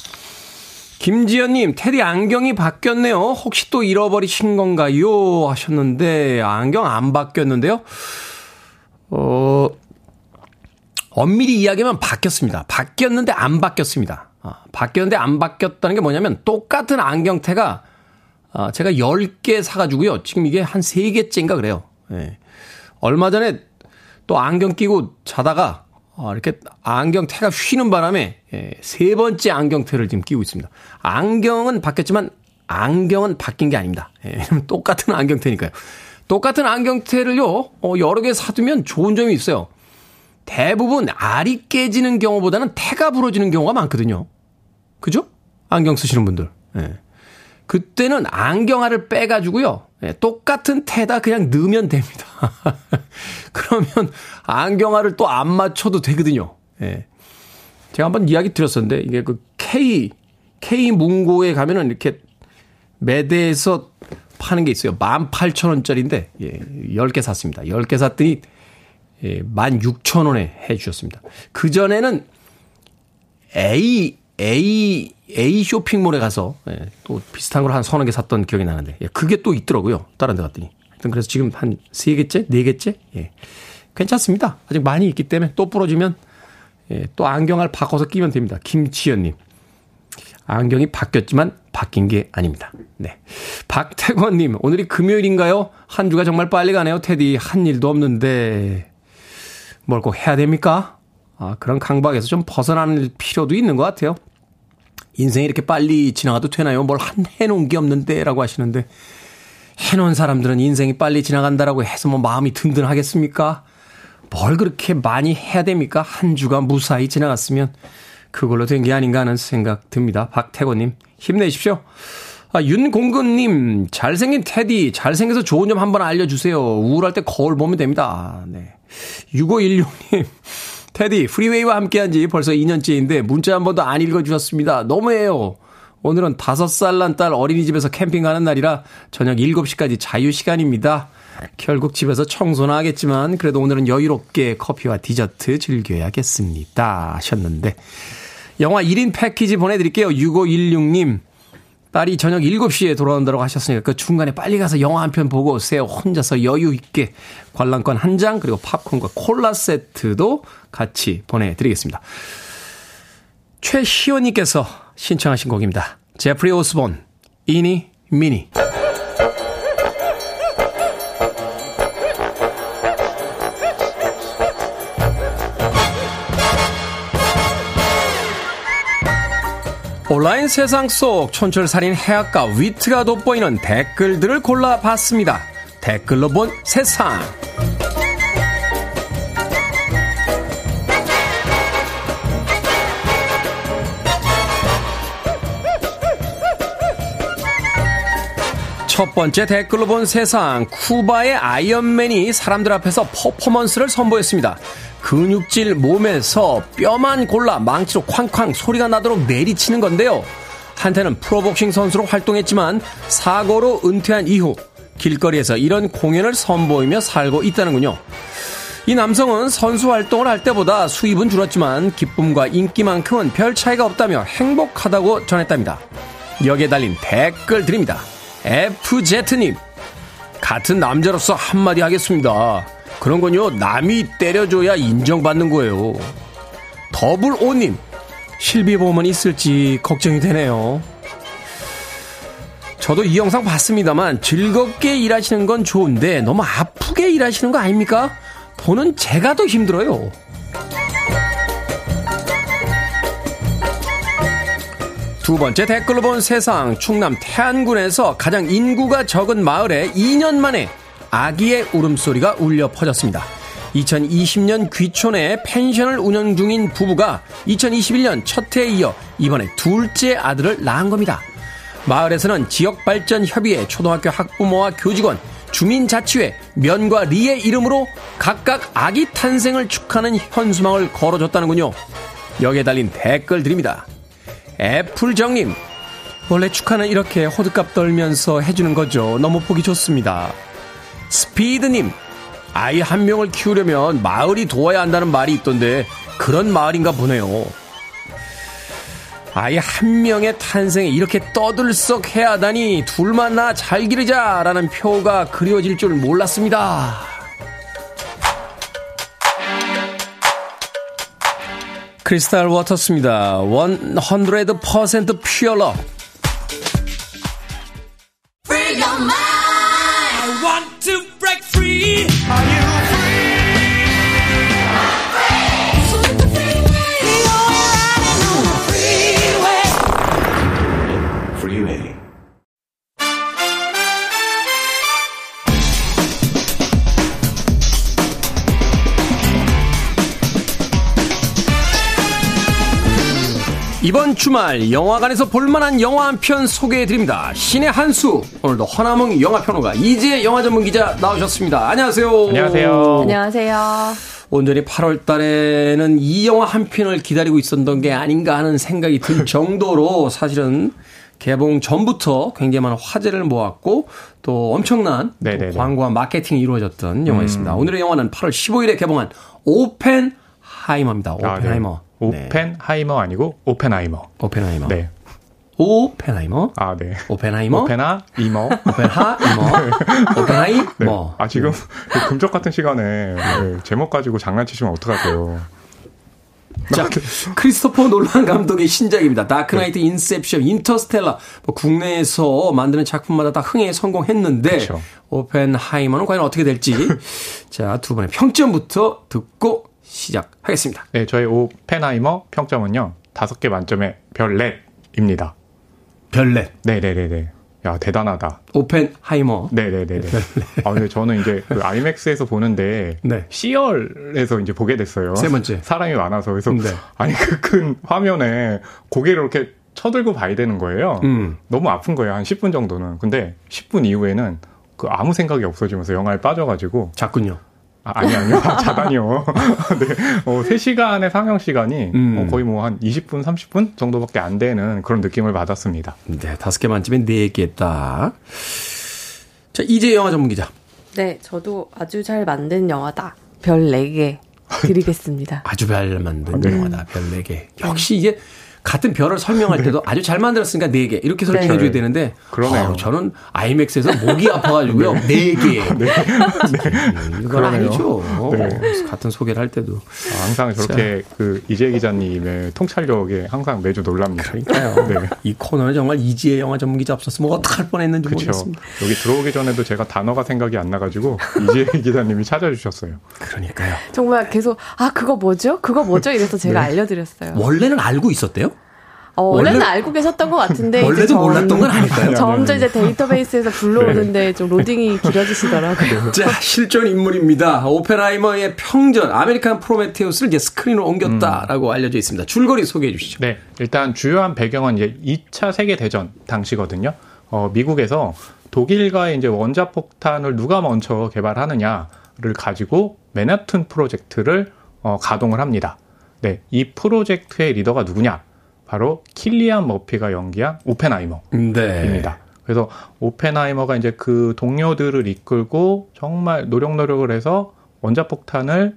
김지연님, 테디 안경이 바뀌었네요. 혹시 또 잃어버리신 건가요? 하셨는데, 안경 안 바뀌었는데요. 어, 엄밀히 이야기하면 바뀌었습니다. 바뀌었는데 안 바뀌었습니다. 아, 바뀌었는데 안 바뀌었다는 게 뭐냐면, 똑같은 안경테가, 아, 제가 10개 사가지고요. 지금 이게 한 3개째인가 그래요. 예. 얼마 전에 또 안경 끼고 자다가 어, 이렇게 안경테가 휘는 바람에 예, 세 번째 안경테를 지금 끼고 있습니다. 안경은 바뀌었지만 안경은 바뀐 게 아닙니다. 예, 똑같은 안경테니까요. 똑같은 안경테를요, 어, 여러 개 사두면 좋은 점이 있어요. 대부분 알이 깨지는 경우보다는 태가 부러지는 경우가 많거든요. 그죠? 안경 쓰시는 분들. 예. 그때는 안경알을 빼가지고요. 예, 똑같은 테다 그냥 넣으면 됩니다. 그러면 안경알을 또 안 맞춰도 되거든요. 예. 제가 한번 이야기 드렸었는데 이게 그 K K 문고에 가면은 이렇게 매대에서 파는 게 있어요. 18,000원짜리인데 예, 10개 샀습니다. 10개 샀더니 예, 16,000원에 해 주셨습니다. 그 전에는 A A A 쇼핑몰에 가서 예, 또 비슷한 걸 한 서너 개 샀던 기억이 나는데 예, 그게 또 있더라고요. 다른 데 갔더니. 하여튼 그래서 지금 한 세 개째, 네 개째, 예. 괜찮습니다. 아직 많이 있기 때문에 또 부러지면 예, 또 안경을 바꿔서 끼면 됩니다. 김치현님. 안경이 바뀌었지만 바뀐 게 아닙니다. 네. 박태권님, 오늘이 금요일인가요? 한 주가 정말 빨리 가네요, 테디. 한 일도 없는데. 뭘 꼭 해야 됩니까? 아, 그런 강박에서 좀 벗어나는 필요도 있는 것 같아요. 인생이 이렇게 빨리 지나가도 되나요? 뭘 한 해놓은 게 없는데? 라고 하시는데, 해놓은 사람들은 인생이 빨리 지나간다라고 해서 뭐 마음이 든든하겠습니까? 뭘 그렇게 많이 해야 됩니까? 한 주가 무사히 지나갔으면 그걸로 된 게 아닌가 하는 생각 듭니다. 박태권님, 힘내십시오. 아, 윤공근님, 잘생긴 테디, 잘생겨서 좋은 점 한번 알려주세요. 우울할 때 거울 보면 됩니다. 네. 6516님, 테디, 프리웨이와 함께한 지 벌써 2년째인데 문자 한 번도 안 읽어주셨습니다. 너무해요. 오늘은 5살 난 딸 어린이집에서 캠핑 가는 날이라 저녁 7시까지 자유시간입니다. 결국 집에서 청소는 하겠지만 그래도 오늘은 여유롭게 커피와 디저트 즐겨야겠습니다. 하셨는데 영화 1인 패키지 보내드릴게요. 6516님. 딸이 저녁 7시에 돌아온다고 하셨으니까 그 중간에 빨리 가서 영화 한 편 보고 오세요. 혼자서 여유 있게 관람권 한 장 그리고 팝콘과 콜라 세트도 같이 보내드리겠습니다. 최시원님께서 신청하신 곡입니다. 제프리 오스본, 이니 미니. 온라인 세상 속 촌철살인 해악과 위트가 돋보이는 댓글들을 골라봤습니다. 댓글로 본 세상. 첫 번째 댓글로 본 세상. 쿠바의 아이언맨이 사람들 앞에서 퍼포먼스를 선보였습니다. 근육질 몸에서 뼈만 골라 망치로 쾅쾅 소리가 나도록 내리치는 건데요. 한때는 프로복싱 선수로 활동했지만 사고로 은퇴한 이후 길거리에서 이런 공연을 선보이며 살고 있다는군요. 이 남성은 선수 활동을 할 때보다 수입은 줄었지만 기쁨과 인기만큼은 별 차이가 없다며 행복하다고 전했답니다. 여기에 달린 댓글 드립니다. FZ님, 같은 남자로서 한마디 하겠습니다. 그런 건요, 남이 때려줘야 인정받는 거예요. 더블 오님, 실비보험은 있을지 걱정이 되네요. 저도 이 영상 봤습니다만 즐겁게 일하시는 건 좋은데 너무 아프게 일하시는 거 아닙니까? 보는 제가 더 힘들어요. 두 번째 댓글로 본 세상 충남 태안군에서 가장 인구가 적은 마을에 2년 만에 아기의 울음소리가 울려 퍼졌습니다. 2020년 귀촌에 펜션을 운영 중인 부부가 2021년 첫 해에 이어 이번에 둘째 아들을 낳은 겁니다. 마을에서는 지역발전협의회 초등학교 학부모와 교직원, 주민자치회, 면과 리의 이름으로 각각 아기 탄생을 축하하는 현수막을 걸어줬다는군요. 여기에 달린 댓글 드립니다. 애플정님, 원래 축하는 이렇게 호드값 떨면서 해주는 거죠. 너무 보기 좋습니다. 스피드님, 아이 한 명을 키우려면 마을이 도와야 한다는 말이 있던데 그런 마을인가 보네요. 아이 한 명의 탄생에 이렇게 떠들썩 해야 하다니 둘만 나 잘 기르자라는 표가 그려질 줄 몰랐습니다. 크리스탈 워터스입니다. 100% pure love. 이 주말 영화관에서 볼만한 영화 한 편 소개해드립니다. 신의 한수 오늘도 허나몽 영화평론가 이재 영화 전문 기자 나오셨습니다. 안녕하세요. 안녕하세요. 안녕하세요. 온전히 8월 달에는 이 영화 한 편을 기다리고 있었던 게 아닌가 하는 생각이 들 정도로 사실은 개봉 전부터 굉장히 많은 화제를 모았고 또 엄청난 또 광고와 마케팅이 이루어졌던 영화였습니다. 음. 오늘의 영화는 8월 15일에 개봉한 오펜 하이머입니다. 오펜하이머. 아, 네. 오펜하이머 아니고 오펜하이머. 오펜하이머. 네. 오펜하이머? 아, 네. 오펜하이머? 오펜하 이머. 오펜하 이머. 오펜하이머. 네. 아, 지금 그 금쪽 같은 시간에 네, 제목 가지고 장난치시면 어떡하세요. 자, 크리스토퍼 놀란 감독의 신작입니다. Dark Knight, 네. Inception, Interstellar. 뭐 국내에서 만드는 작품마다 다 흥행에 성공했는데 그렇죠. 오펜하이머는 과연 어떻게 될지. 자, 두 분의 평점부터 듣고 시작하겠습니다. 네, 저희 오펜하이머 평점은요. 다섯 개 만점에 별 넷입니다. 별 넷? 네 네 네 네. 야, 대단하다. 오펜하이머. 네네네네. 아, 근데 저는 이제 그 아이맥스에서 보는데, 네. C열에서 이제 보게 됐어요. 세 번째. 사람이 많아서. 그래서, 네. 아니, 그 큰 화면에 고개를 이렇게 쳐들고 봐야 되는 거예요. 음. 너무 아픈 거예요. 한 10분 정도는. 근데 10분 이후에는 그 아무 생각이 없어지면서 영화에 빠져가지고. 작군요. 아, 니 아니요. 자단이요. 네. 어, 3시간의 상영 시간이 음. 어, 거의 뭐 한 20분, 30분 정도밖에 안 되는 그런 느낌을 받았습니다. 네, 다섯 개 만점에 네개 딱. 자, 이제 영화 전문 기자. 네, 저도 아주 잘 만든 영화다. 별 4개 드리겠습니다. 아주 잘 만든 네. 영화다. 별 4개. 역시 이게 같은 별을 설명할 때도 네. 아주 잘 만들었으니까 4개 이렇게 설명해 네. 줘야 되는데 그러네요. 어, 저는 아이맥스에서 목이 아파가지고요. 네. 4개. 네. 네. 이건 아니죠. 네. 같은 소개를 할 때도. 아, 항상 저렇게 자. 그 이재 기자님의 통찰력에 항상 매주 놀랍니다. 그러니까요. 네. 이 코너는 정말 이지혜 영화 전문 기자 없었으면 어떡할 뻔했는지 그쵸. 모르겠습니다. 여기 들어오기 전에도 제가 단어가 생각이 안 나가지고 이지혜 기자님이 찾아주셨어요. 그러니까요. 정말 계속 아 그거 뭐죠? 그거 뭐죠? 이래서 제가 알려드렸어요. 원래는 알고 있었대요? 어, 원래는 알고 계셨던 것 같은데 원래도 몰랐던 건 아닐까요? 점점 이제 데이터베이스에서 불러오는데 네. 좀 로딩이 길어지시더라고요. 자 실존 인물입니다. 오펜하이머의 평전 American Prometheus를 이제 스크린으로 옮겼다라고 음. 알려져 있습니다. 줄거리 소개해 주시죠. 네, 일단 주요한 배경은 이제 2차 세계 대전 당시거든요. 어, 미국에서 독일과의 이제 원자 폭탄을 누가 먼저 개발하느냐를 가지고 맨하튼 프로젝트를 어, 가동을 합니다. 네, 이 프로젝트의 리더가 누구냐? 바로 킬리안 머피가 연기한 오펜하이머입니다. 네. 그래서 오펜하이머가 이제 그 동료들을 이끌고 정말 노력 노력을 해서 원자폭탄을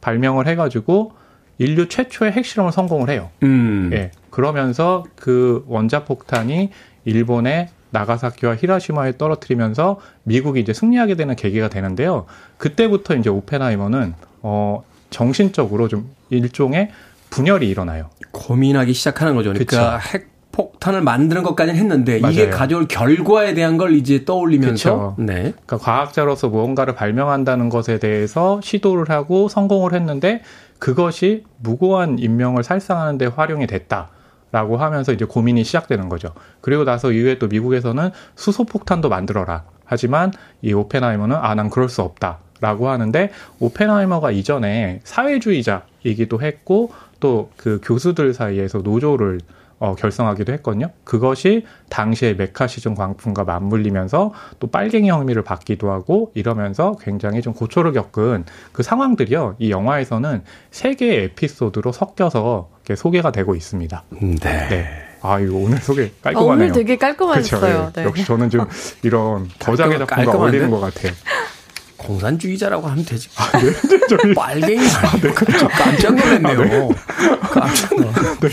발명을 해가지고 인류 최초의 핵실험을 성공을 해요. 음. 예. 그러면서 그 원자폭탄이 일본의 나가사키와 히라시마에 떨어뜨리면서 미국이 이제 승리하게 되는 계기가 되는데요. 그때부터 이제 오펜하이머는 어 정신적으로 좀 일종의 분열이 일어나요. 고민하기 시작하는 거죠. 그러니까 그쵸. 핵 폭탄을 만드는 것까지는 했는데 맞아요. 이게 가져올 결과에 대한 걸 이제 떠올리면서 네. 그러니까 과학자로서 무언가를 발명한다는 것에 대해서 시도를 하고 성공을 했는데 그것이 무고한 인명을 살상하는 데 활용이 됐다. 라고 하면서 이제 고민이 시작되는 거죠. 그리고 나서 이후에 또 미국에서는 수소폭탄도 만들어라. 하지만 이 오펜하이머는 아, 난 그럴 수 없다. 라고 하는데 오펜하이머가 이전에 사회주의자이기도 했고 또 그 교수들 사이에서 노조를 어, 결성하기도 했거든요. 그것이 당시에 메카시즘 광풍과 맞물리면서 또 빨갱이 혐의를 받기도 하고 이러면서 굉장히 좀 고초를 겪은 그 상황들이요. 이 영화에서는 세 개의 에피소드로 섞여서 소개가 되고 있습니다. 네. 네. 아, 이거 오늘 소개 깔끔하네요. 어, 오늘 되게 깔끔하셨어요. 그렇죠. 네. 네. 역시 저는 좀 이런 거장의 작품과 어울리는 것 같아요. 공산주의자라고 하면 되지. 아, 네. 빨갱이 아, 네. 깜짝 놀랐네요. 아, 네. 깜짝 놀랐 네.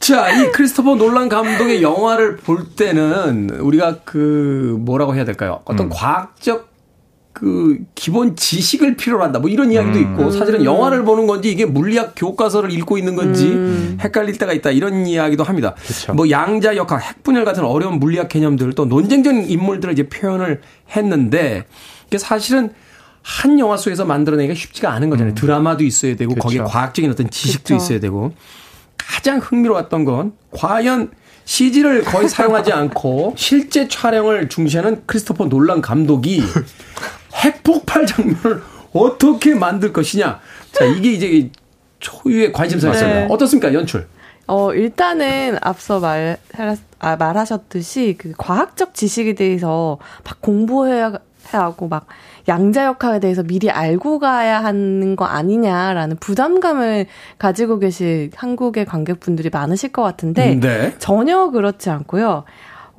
자, 이 크리스토퍼 놀란 감독의 영화를 볼 때는 우리가 그 뭐라고 해야 될까요? 어떤 음. 과학적 그 기본 지식을 필요로 한다. 뭐 이런 이야기도 있고 음. 사실은 영화를 보는 건지 이게 물리학 교과서를 읽고 있는 건지 음. 헷갈릴 때가 있다. 이런 이야기도 합니다. 그쵸. 뭐 양자 역학, 핵분열 같은 어려운 물리학 개념들 또 논쟁적인 인물들을 이제 표현을 했는데 이게 사실은 한 영화 속에서 만들어내기가 쉽지가 않은 거잖아요. 음. 드라마도 있어야 되고 그쵸. 거기에 과학적인 어떤 지식도 그쵸. 있어야 되고 가장 흥미로웠던 건 과연 CG를 거의 사용하지 않고 실제 촬영을 중시하는 크리스토퍼 놀란 감독이 핵폭발 장면을 어떻게 만들 것이냐. 자, 이게 이제 초유의 관심사였습니다. 네. 어떻습니까, 연출? 어, 일단은 앞서 말, 아, 말하셨듯이 그 과학적 지식에 대해서 막 공부해야 하고 막 양자 역학에 대해서 미리 알고 가야 하는 거 아니냐라는 부담감을 가지고 계실 한국의 관객분들이 많으실 것 같은데 네. 전혀 그렇지 않고요.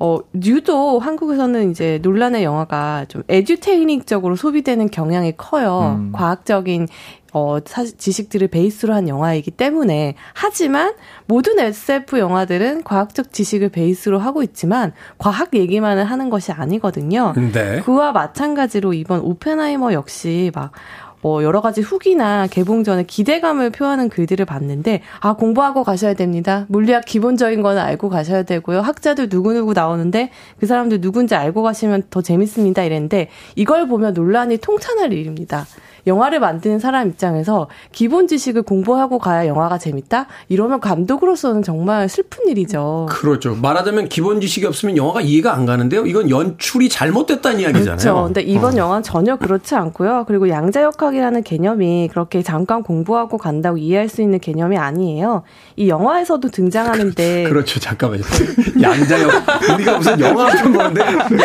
어, 유도 한국에서는 이제 논란의 영화가 좀 에듀테이닝적으로 소비되는 경향이 커요. 음. 과학적인 어, 사실 지식들을 베이스로 한 영화이기 때문에 하지만 모든 SF 영화들은 과학적 지식을 베이스로 하고 있지만 과학 얘기만을 하는 것이 아니거든요. 네. 그와 마찬가지로 이번 오펜하이머 역시 막 뭐 여러 가지 후기나 개봉 전에 기대감을 표하는 글들을 봤는데 아 공부하고 가셔야 됩니다. 물리학 기본적인 거는 알고 가셔야 되고요. 학자들 누구누구 나오는데 그 사람들 누군지 알고 가시면 더 재밌습니다. 이랬는데 이걸 보면 논란이 통탄할 일입니다. 영화를 만드는 사람 입장에서 기본 지식을 공부하고 가야 영화가 재밌다? 이러면 감독으로서는 정말 슬픈 일이죠. 그렇죠. 말하자면 기본 지식이 없으면 영화가 이해가 안 가는데요. 이건 연출이 잘못됐다는 이야기잖아요. 그렇죠. 근데 이번 어. 영화는 전혀 그렇지 않고요. 그리고 양자역학이라는 개념이 그렇게 잠깐 공부하고 간다고 이해할 수 있는 개념이 아니에요. 이 영화에서도 등장하는데 그렇죠. 잠깐만요. 양자역 우리가 무슨 영화 한편 보는데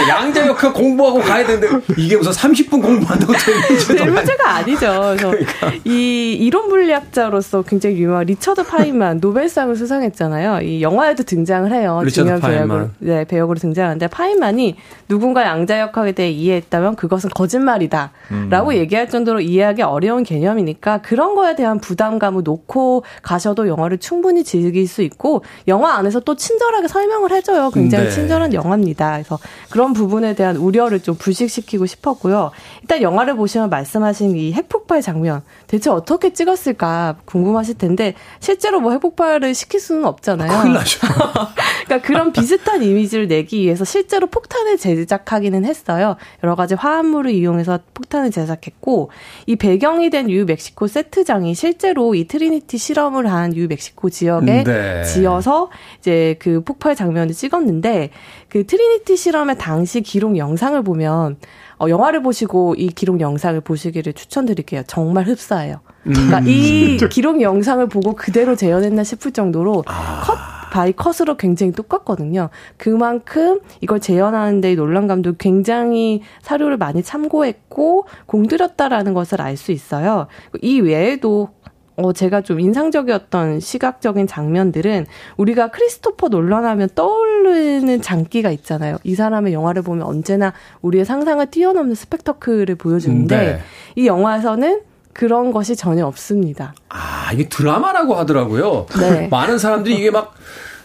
양자역학 공부하고 가야 되는데 이게 무슨 30분 공부한다고 되는 문제가 아니죠. 그래서 그러니까. 이 이론 물리학자로서 굉장히 유명한 리처드 파인만 노벨상을 수상했잖아요. 이 영화에도 등장을 해요. 중요한 배역으로, 네, 배역으로 등장하는데 파인만이 누군가 양자 역학에 대해 이해했다면 그것은 거짓말이다라고 음. 얘기할 정도로 이해하기 어려운 개념이니까 그런 거에 대한 부담감을 놓고 가셔도 영화를 충분히 즐길 수 있고 영화 안에서 또 친절하게 설명을 해줘요. 굉장히 네. 친절한 영화입니다. 그래서 그런 부분에 대한 우려를 좀 불식시키고 싶었고요. 일단 영화를 보시면 말씀하신 이 핵폭발 장면 대체 어떻게 찍었을까 궁금하실 텐데 실제로 뭐 핵폭발을 시킬 수는 없잖아요. 큰일 나죠. 그러니까 그런 비슷한 이미지를 내기 위해서 실제로 폭탄을 제작하기는 했어요. 여러 가지 화합물을 이용해서 폭탄을 제작했고 이 배경이 된 뉴멕시코 세트장이 실제로 이 트리니티 실험을 한 뉴멕시코 지역에 네. 지어서 이제 그 폭발 장면을 찍었는데 그 트리니티 실험의 당시 기록 영상을 보면 어, 영화를 보시고 이 기록 영상을 보시기를 추천드릴게요. 정말 흡사해요. 그러니까 음. 이 기록 영상을 보고 그대로 재현했나 싶을 정도로 아. cut by cut으로 굉장히 똑같거든요. 그만큼 이걸 재현하는데 놀란 감독 굉장히 사료를 많이 참고했고 공들였다라는 것을 알 수 있어요. 이 외에도 어, 제가 좀 인상적이었던 시각적인 장면들은 우리가 크리스토퍼 논란하면 떠오르는 장기가 있잖아요. 이 사람의 영화를 보면 언제나 우리의 상상을 뛰어넘는 스펙터클을 보여주는데 네. 이 영화에서는 그런 것이 전혀 없습니다. 아, 이게 드라마라고 하더라고요. 네. 많은 사람들이 이게 막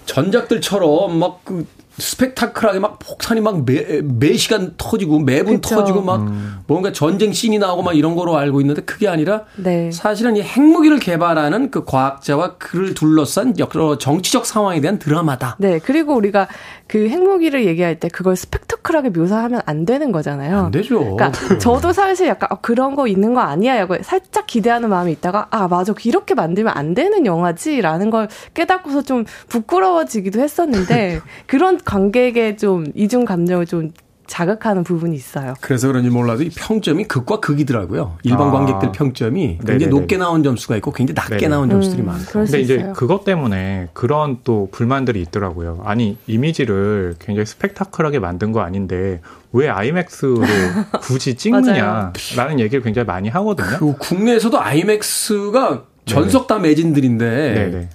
전작들처럼 막그 스펙타클하게 막 폭탄이 막 매, 매 시간 터지고 매분 그쵸. 터지고 막 음. 뭔가 전쟁 씬이 나오고 막 이런 거로 알고 있는데 그게 아니라 네. 사실은 이 핵무기를 개발하는 그 과학자와 그를 둘러싼 여러 정치적 상황에 대한 드라마다. 네. 그리고 우리가 그 핵무기를 얘기할 때 그걸 스펙터클하게 묘사하면 안 되는 거잖아요. 안 되죠. 그러니까 저도 사실 약간 어, 그런 거 있는 거 아니야? 라고 살짝 기대하는 마음이 있다가 아 맞아 이렇게 만들면 안 되는 영화지라는 걸 깨닫고서 좀 부끄러워지기도 했었는데 그런 관객의 좀 이중 감정을 좀 자극하는 부분이 있어요. 그래서 그런지 몰라도 이 평점이 극과 극이더라고요. 일반 아. 관객들 평점이 굉장히 네네네. 높게 나온 점수가 있고 굉장히 낮게 네네. 나온 점수들이 음, 많고. 근데 이제 있어요. 그것 때문에 그런 또 불만들이 있더라고요. 아니 이미지를 굉장히 스펙타클하게 만든 거 아닌데 왜 아이맥스로 굳이 찍느냐라는 얘기를 굉장히 많이 하거든요. 그 국내에서도 아이맥스가 전석 다 매진들인데 네네.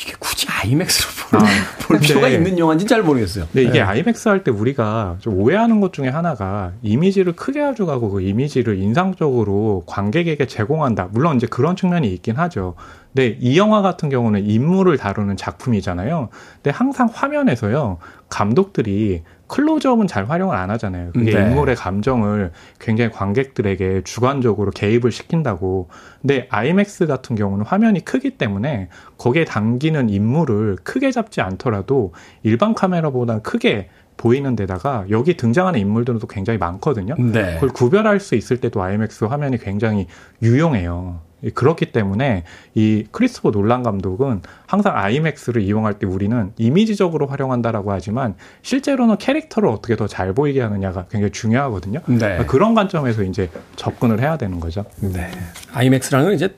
이게 굳이 아이맥스로 아, 볼 필요가 있는 영화인지 잘 모르겠어요. 네, 이게 네. 아이맥스 할 때 우리가 좀 오해하는 것 중에 하나가 이미지를 크게 가져가고 그 이미지를 인상적으로 관객에게 제공한다. 물론 이제 그런 측면이 있긴 하죠. 근데 이 영화 같은 경우는 인물을 다루는 작품이잖아요. 근데 항상 화면에서요. 감독들이 클로즈업은 잘 활용을 안 하잖아요. 그게 네. 인물의 감정을 굉장히 관객들에게 주관적으로 개입을 시킨다고. 근데 아이맥스 같은 경우는 화면이 크기 때문에 거기에 담기는 인물을 크게 잡지 않더라도 일반 카메라보다 크게 보이는 데다가 여기 등장하는 인물들도 굉장히 많거든요. 네. 그걸 구별할 수 있을 때도 아이맥스 화면이 굉장히 유용해요. 그렇기 때문에 이 크리스토퍼 놀란 감독은 항상 아이맥스를 이용할 때 우리는 이미지적으로 활용한다라고 하지만 실제로는 캐릭터를 어떻게 더 잘 보이게 하느냐가 굉장히 중요하거든요. 네. 그러니까 그런 관점에서 이제 접근을 해야 되는 거죠. 네. 아이맥스라는 건 이제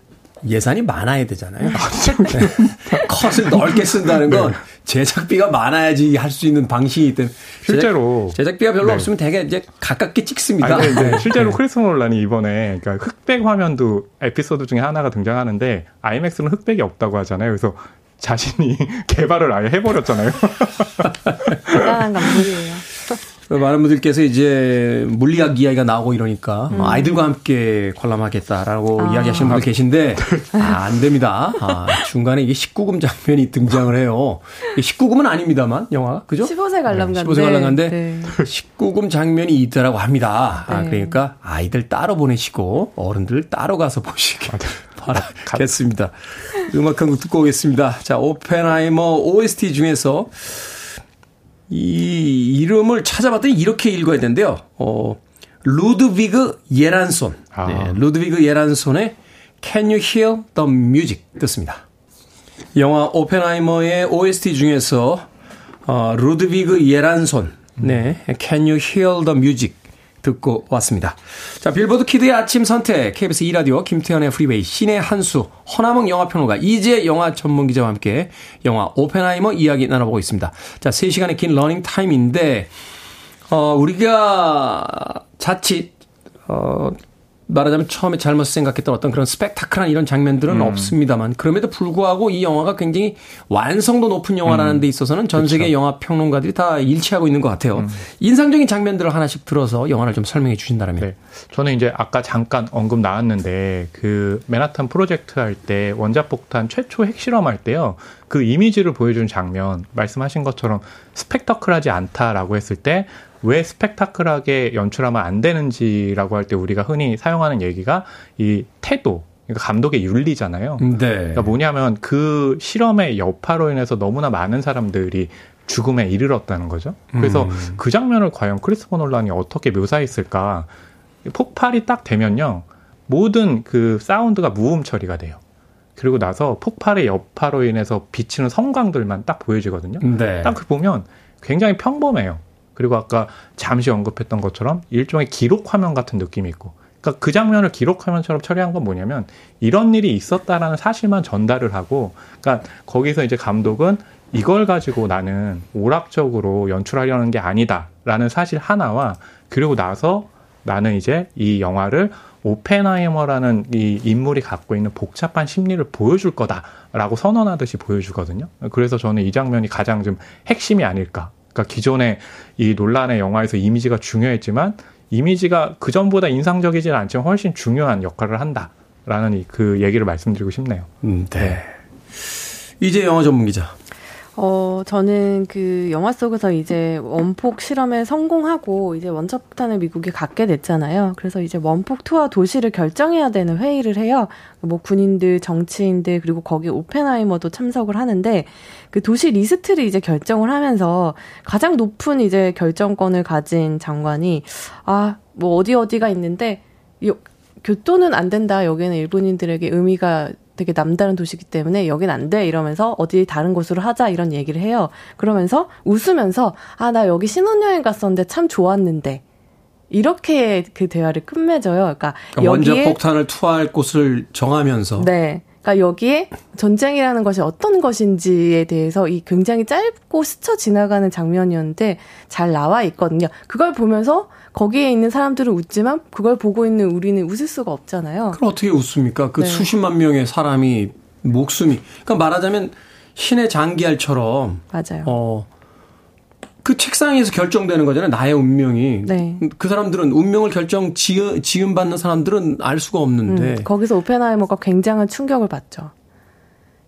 예산이 많아야 되잖아요. 아, 네. 컷을 넓게 쓴다는 건 네. 제작비가 많아야지 할 수 있는 방식이기 때문에 실제로 제작, 비가 별로 네. 없으면 되게 이제 가깝게 찍습니다. 아니, 네. 실제로 네. 크리스 노란이 이번에 그러니까 흑백 화면도 에피소드 중에 하나가 등장하는데 아이맥스는 흑백이 없다고 하잖아요. 그래서 자신이 개발을 아예 해버렸잖아요. 대단한 감독이에요. 많은 분들께서 이제 물리학 이야기가 나오고 이러니까 음. 아이들과 함께 관람하겠다라고 아. 이야기하시는 분들 계신데 아, 안 됩니다. 아, 중간에 이게 19금 장면이 등장을 해요. 19금은 아닙니다만 영화 그죠? 15세 관람가인데. 15세 관람가인데 네. 19금 장면이 있더라고 합니다. 아, 네. 그러니까 아이들 따로 보내시고 어른들 따로 가서 보시기 바라겠습니다. 음악 한 곡 듣고 오겠습니다. 자, 오펜하이머 OST 중에서 이 이름을 찾아봤더니 이렇게 읽어야 되는데요. 어, 루드비그 예란손. 아. 네, 루드비그 예란손의 Can You Hear the Music 듣습니다. 영화 오펜하이머의 OST 중에서 어, 루드비그 예란손, 네, Can You Hear the Music 듣고 왔습니다. 자, 빌보드 키드의 아침 선택, KBS 2라디오, 김태훈의 Freeway, 씨네한수, 허남웅 영화평론가, 이지혜 영화 전문 기자와 함께 영화 오펜하이머 이야기 나눠보고 있습니다. 자, 3시간의 긴 러닝 타임인데, 어, 우리가 자칫, 어, 말하자면 처음에 잘못 생각했던 어떤 그런 스펙타클한 이런 장면들은 음. 없습니다만 그럼에도 불구하고 이 영화가 굉장히 완성도 높은 영화라는 음. 데 있어서는 전 세계 그렇죠. 영화 평론가들이 다 일치하고 있는 것 같아요. 음. 인상적인 장면들을 하나씩 들어서 영화를 좀 설명해 주신다면. 네. 저는 이제 아까 잠깐 언급 나왔는데 그 맨하탄 프로젝트 할 때 원자폭탄 최초 핵실험 할 때요. 그 이미지를 보여준 장면 말씀하신 것처럼 스펙터클하지 않다라고 했을 때 왜 스펙타클하게 연출하면 안 되는지라고 할 때 우리가 흔히 사용하는 얘기가 이 태도, 그러니까 감독의 윤리잖아요. 네. 그러니까 뭐냐면 그 실험의 여파로 인해서 너무나 많은 사람들이 죽음에 이르렀다는 거죠. 그래서 음. 그 장면을 과연 크리스토퍼 놀란이 어떻게 묘사했을까? 폭발이 딱 되면요. 모든 그 사운드가 무음 처리가 돼요. 그리고 나서 폭발의 여파로 인해서 비치는 섬광들만 딱 보여지거든요. 네. 딱 보면 굉장히 평범해요. 그리고 아까 잠시 언급했던 것처럼 일종의 기록 화면 같은 느낌이 있고 그러니까 그 장면을 기록 화면처럼 처리한 건 뭐냐면 이런 일이 있었다라는 사실만 전달을 하고 그러니까 거기서 이제 감독은 이걸 가지고 나는 오락적으로 연출하려는 게 아니다라는 사실 하나와 그리고 나서 나는 이제 이 영화를 오펜하이머라는 이 인물이 갖고 있는 복잡한 심리를 보여줄 거다라고 선언하듯이 보여주거든요. 그래서 저는 이 장면이 가장 좀 핵심이 아닐까 그러니까 기존의 이 논란의 영화에서 이미지가 중요했지만 이미지가 그 전보다 인상적이지는 않지만 훨씬 중요한 역할을 한다라는 그 얘기를 말씀드리고 싶네요. 음, 네. 네. 이지혜 영화 전문 기자. 어, 저는 그 영화 속에서 이제 원폭 실험에 성공하고 이제 원자폭탄을 미국이 갖게 됐잖아요. 그래서 이제 원폭 투하 도시를 결정해야 되는 회의를 해요. 뭐 군인들, 정치인들, 그리고 거기 오펜하이머도 참석을 하는데 그 도시 리스트를 이제 결정을 하면서 가장 높은 이제 결정권을 가진 장관이 아, 뭐 어디 어디가 있는데 요, 교토는 안 된다. 여기는 일본인들에게 의미가 되게 남다른 도시기 때문에 여긴 안 돼. 이러면서 어디 다른 곳으로 하자. 이런 얘기를 해요. 그러면서 웃으면서 아, 나 여기 신혼여행 갔었는데 참 좋았는데. 이렇게 그 대화를 끝맺어요. 그러니까, 그러니까 여기에 먼저 폭탄을 투하할 곳을 정하면서 네. 그러니까 여기에 전쟁이라는 것이 어떤 것인지에 대해서 이 굉장히 짧고 스쳐 지나가는 장면이었는데 잘 나와 있거든요. 그걸 보면서 거기에 있는 사람들은 웃지만 그걸 보고 있는 우리는 웃을 수가 없잖아요. 그럼 어떻게 웃습니까? 그 네. 수십만 명의 사람이 목숨이 그러니까 말하자면 신의 장기알처럼 맞아요. 어, 그 책상에서 결정되는 거잖아요. 나의 운명이. 네. 그 사람들은 운명을 결정 지음, 지음 받는 사람들은 알 수가 없는데. 음, 거기서 오펜하이머가 굉장한 충격을 받죠.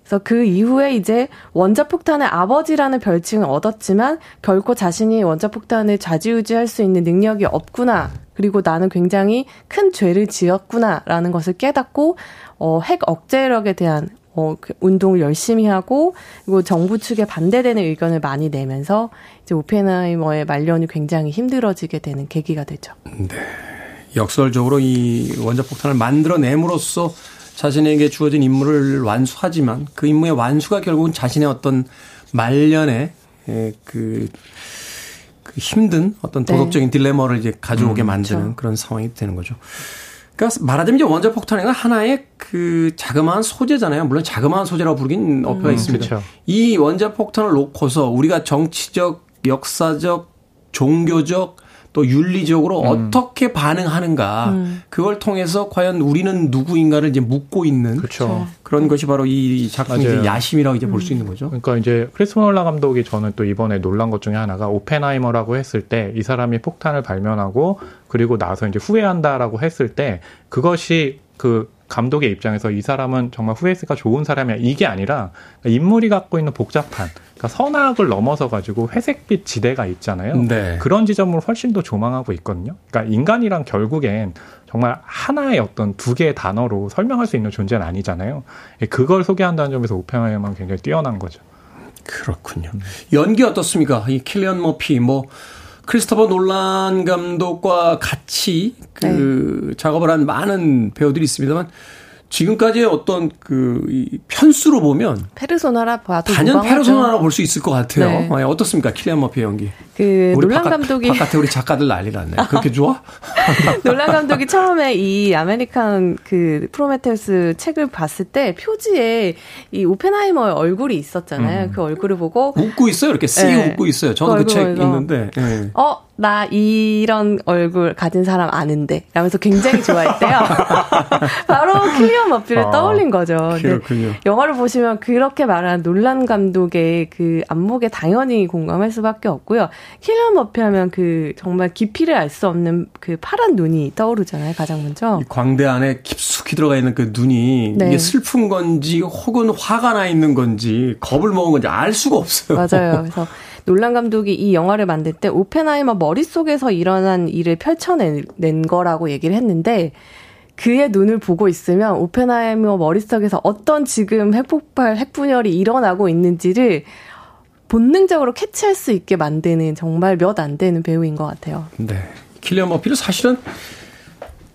그래서 그 이후에 이제 원자폭탄의 아버지라는 별칭을 얻었지만 결코 자신이 원자폭탄을 좌지우지할 수 있는 능력이 없구나. 그리고 나는 굉장히 큰 죄를 지었구나라는 것을 깨닫고 어, 핵 억제력에 대한 어, 그 운동을 열심히 하고 그리고 정부 측에 반대되는 의견을 많이 내면서 이제 오펜하이머의 말년이 굉장히 힘들어지게 되는 계기가 되죠. 네. 역설적으로 이 원자폭탄을 만들어냄으로써 자신에게 주어진 임무를 완수하지만 그 임무의 완수가 결국은 자신의 어떤 말년에 그, 그 힘든 어떤 네. 도덕적인 네. 딜레마를 이제 가져오게 음, 만드는 그렇죠. 그런 상황이 되는 거죠. 그러니까 말하자면 이제 원자폭탄은 하나의 그 자그마한 소재잖아요. 물론 자그마한 소재라고 부르긴 어폐가 음, 있습니다. 그렇죠. 이 원자 폭탄을 놓고서 우리가 정치적, 역사적, 종교적 또 윤리적으로 음. 어떻게 반응하는가 음. 그걸 통해서 과연 우리는 누구인가를 이제 묻고 있는 그렇죠. 그런 것이 바로 이 작품의 야심이라고 이제 볼수 음. 있는 거죠. 그러니까 이제 크리스모널라 감독이 저는 또 이번에 놀란 것 중에 하나가 오펜하이머라고 했을 때 이 사람이 폭탄을 발명하고 그리고 나서 이제 후회한다라고 했을 때 그것이 그 감독의 입장에서 이 사람은 정말 후에스가 좋은 사람이야 이게 아니라 인물이 갖고 있는 복잡한 그러니까 선악을 넘어서 가지고 회색빛 지대가 있잖아요. 네. 그런 지점을 훨씬 더 조망하고 있거든요. 그러니까 인간이랑 결국엔 정말 하나의 어떤 두 개의 단어로 설명할 수 있는 존재는 아니잖아요. 그걸 소개한다는 점에서 오펜하이머는 굉장히 뛰어난 거죠. 그렇군요. 연기 어떻습니까? 이 킬리언 머피 뭐 크리스토퍼 놀란 감독과 같이 그 네. 작업을 한 많은 배우들이 있습니다만 지금까지의 어떤 그 편수로 보면 페르소나라 봐도 단연 페르소나라 볼 수 있을 것 같아요. 네. 아, 어떻습니까, 킬리안 머피 연기? 그 놀란 바깥, 감독이 바깥에 우리 작가들 난리 났네. 그렇게 좋아? 놀란 감독이 처음에 이 American 그 프로메테우스 책을 봤을 때 표지에 이 오펜하이머의 얼굴이 있었잖아요. 음. 그 얼굴을 보고 웃고 있어요. 이렇게 씩 네. 웃고 있어요. 저도 그 책 있는데. 네. 어, 나 이런 얼굴 가진 사람 아는데 라면서 굉장히 좋아했대요. 바로 킬리언 머피를 아, 떠올린 거죠. 그렇군요. 영화를 보시면 그렇게 말한 놀란 감독의 그 안목에 당연히 공감할 수밖에 없고요. 킬리언 머피 하면 그 정말 깊이를 알 수 없는 그 파란 눈이 떠오르잖아요. 가장 먼저. 광대 안에 깊숙이 들어가 있는 그 눈이 네. 이게 슬픈 건지 혹은 화가 나 있는 건지 겁을 먹은 건지 알 수가 없어요. 맞아요. 그래서 놀란 감독이 이 영화를 만들 때 오펜하이머 머릿속에서 일어난 일을 펼쳐낸 거라고 얘기를 했는데 그의 눈을 보고 있으면 오펜하이머 머릿속에서 어떤 지금 핵폭발, 핵분열이 일어나고 있는지를 본능적으로 캐치할 수 있게 만드는 정말 몇 안 되는 배우인 것 같아요. 네. 킬리언 머피는 사실은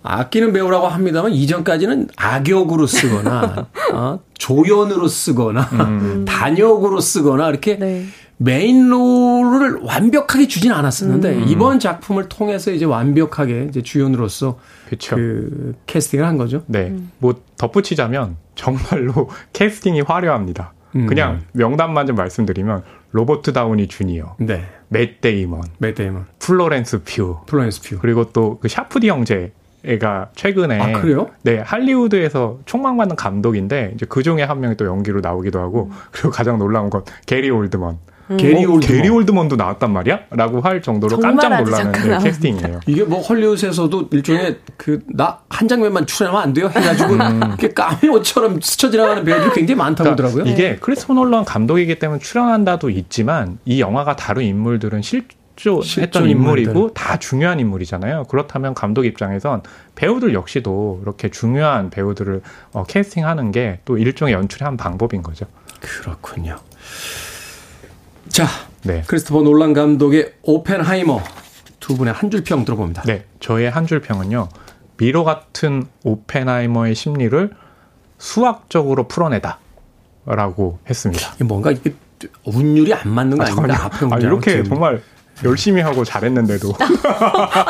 아끼는 배우라고 합니다만 이전까지는 악역으로 쓰거나 어, 조연으로 쓰거나 음. 단역으로 쓰거나 이렇게 네. main role을 완벽하게 주진 않았었는데 음. 이번 작품을 통해서 이제 완벽하게 이제 주연으로서 그쵸. 그 캐스팅을 한 거죠. 네. 음. 뭐 덧붙이자면 정말로 캐스팅이 화려합니다. 음. 그냥 명단만 좀 말씀드리면 로버트 다우니 주니어, 네. 맷 데이먼, 맷 데이먼, 플로렌스 퓨, 플로렌스 퓨, 그리고 또 그 사프디 형제 애가 최근에 아, 그래요? 네 할리우드에서 총망받는 감독인데 이제 그 중에 한 명이 또 연기로 나오기도 하고 음. 그리고 가장 놀라운 건 게리 올드먼 음. 게리 어, 올드먼. 게리 올드먼도 나왔단 말이야? 라고 할 정도로 깜짝 놀라는 네, 캐스팅이에요. 이게 뭐 헐리우드에서도 일종의 그 나 한 장면만 출연하면 안 돼요? 해가지고 음. 이렇게 까메오처럼 스쳐 지나가는 배우들이 굉장히 많다고 그러니까 하더라고요. 이게 크리스토 놀란 감독이기 때문에 출연한다도 있지만 이 영화가 다룬 인물들은 실 했던 인물이고 인물들. 다 중요한 인물이잖아요. 그렇다면 감독 입장에선 배우들 역시도 이렇게 중요한 배우들을 어, 캐스팅하는 게 또 일종의 연출의 한 방법인 거죠. 그렇군요. 자, 네. 크리스토퍼 놀란 감독의 오펜하이머 두 분의 한 줄 평 들어봅니다. 네, 저의 한 줄 평은요. 미로 같은 오펜하이머의 심리를 수학적으로 풀어내다라고 했습니다. 뭔가 이게 운율이 안 맞는 거 아, 아닙니까? 아, 이렇게 정말 열심히 하고 잘했는데도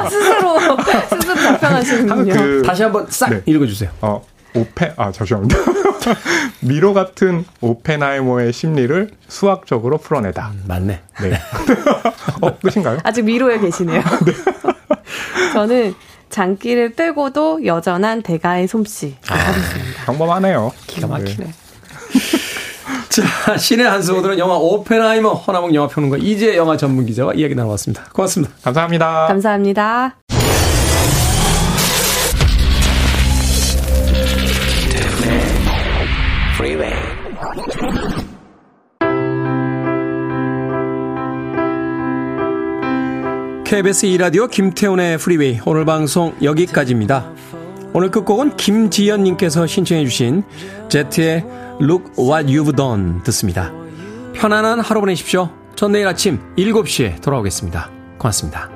스스로 스스로 답변하시는군요. 그, 다시 한번 싹 네. 읽어주세요. 어, 오펜 아 잠시만요. 미로 같은 오펜하이머의 심리를 수학적으로 풀어내다. 음, 맞네. 네. 어, 끝인가요? 아직 미로에 계시네요. 네. 저는 장기를 빼고도 여전한 대가의 솜씨. 아, 평범하네요. 기가 막히네. 네. 자, 신의 한수 오늘은 영화 오펜하이머 허나몽 영화평론가 이제 영화 전문 기자와 이야기 나눠봤습니다. 고맙습니다. 감사합니다. 감사합니다. KBS 2라디오 김태훈의 프리웨이 오늘 방송 여기까지입니다. 오늘 끝곡은 김지연님께서 신청해 주신 제트의 Look What You've Done 듣습니다. 편안한 하루 보내십시오. 전 내일 아침 7시에 돌아오겠습니다. 고맙습니다.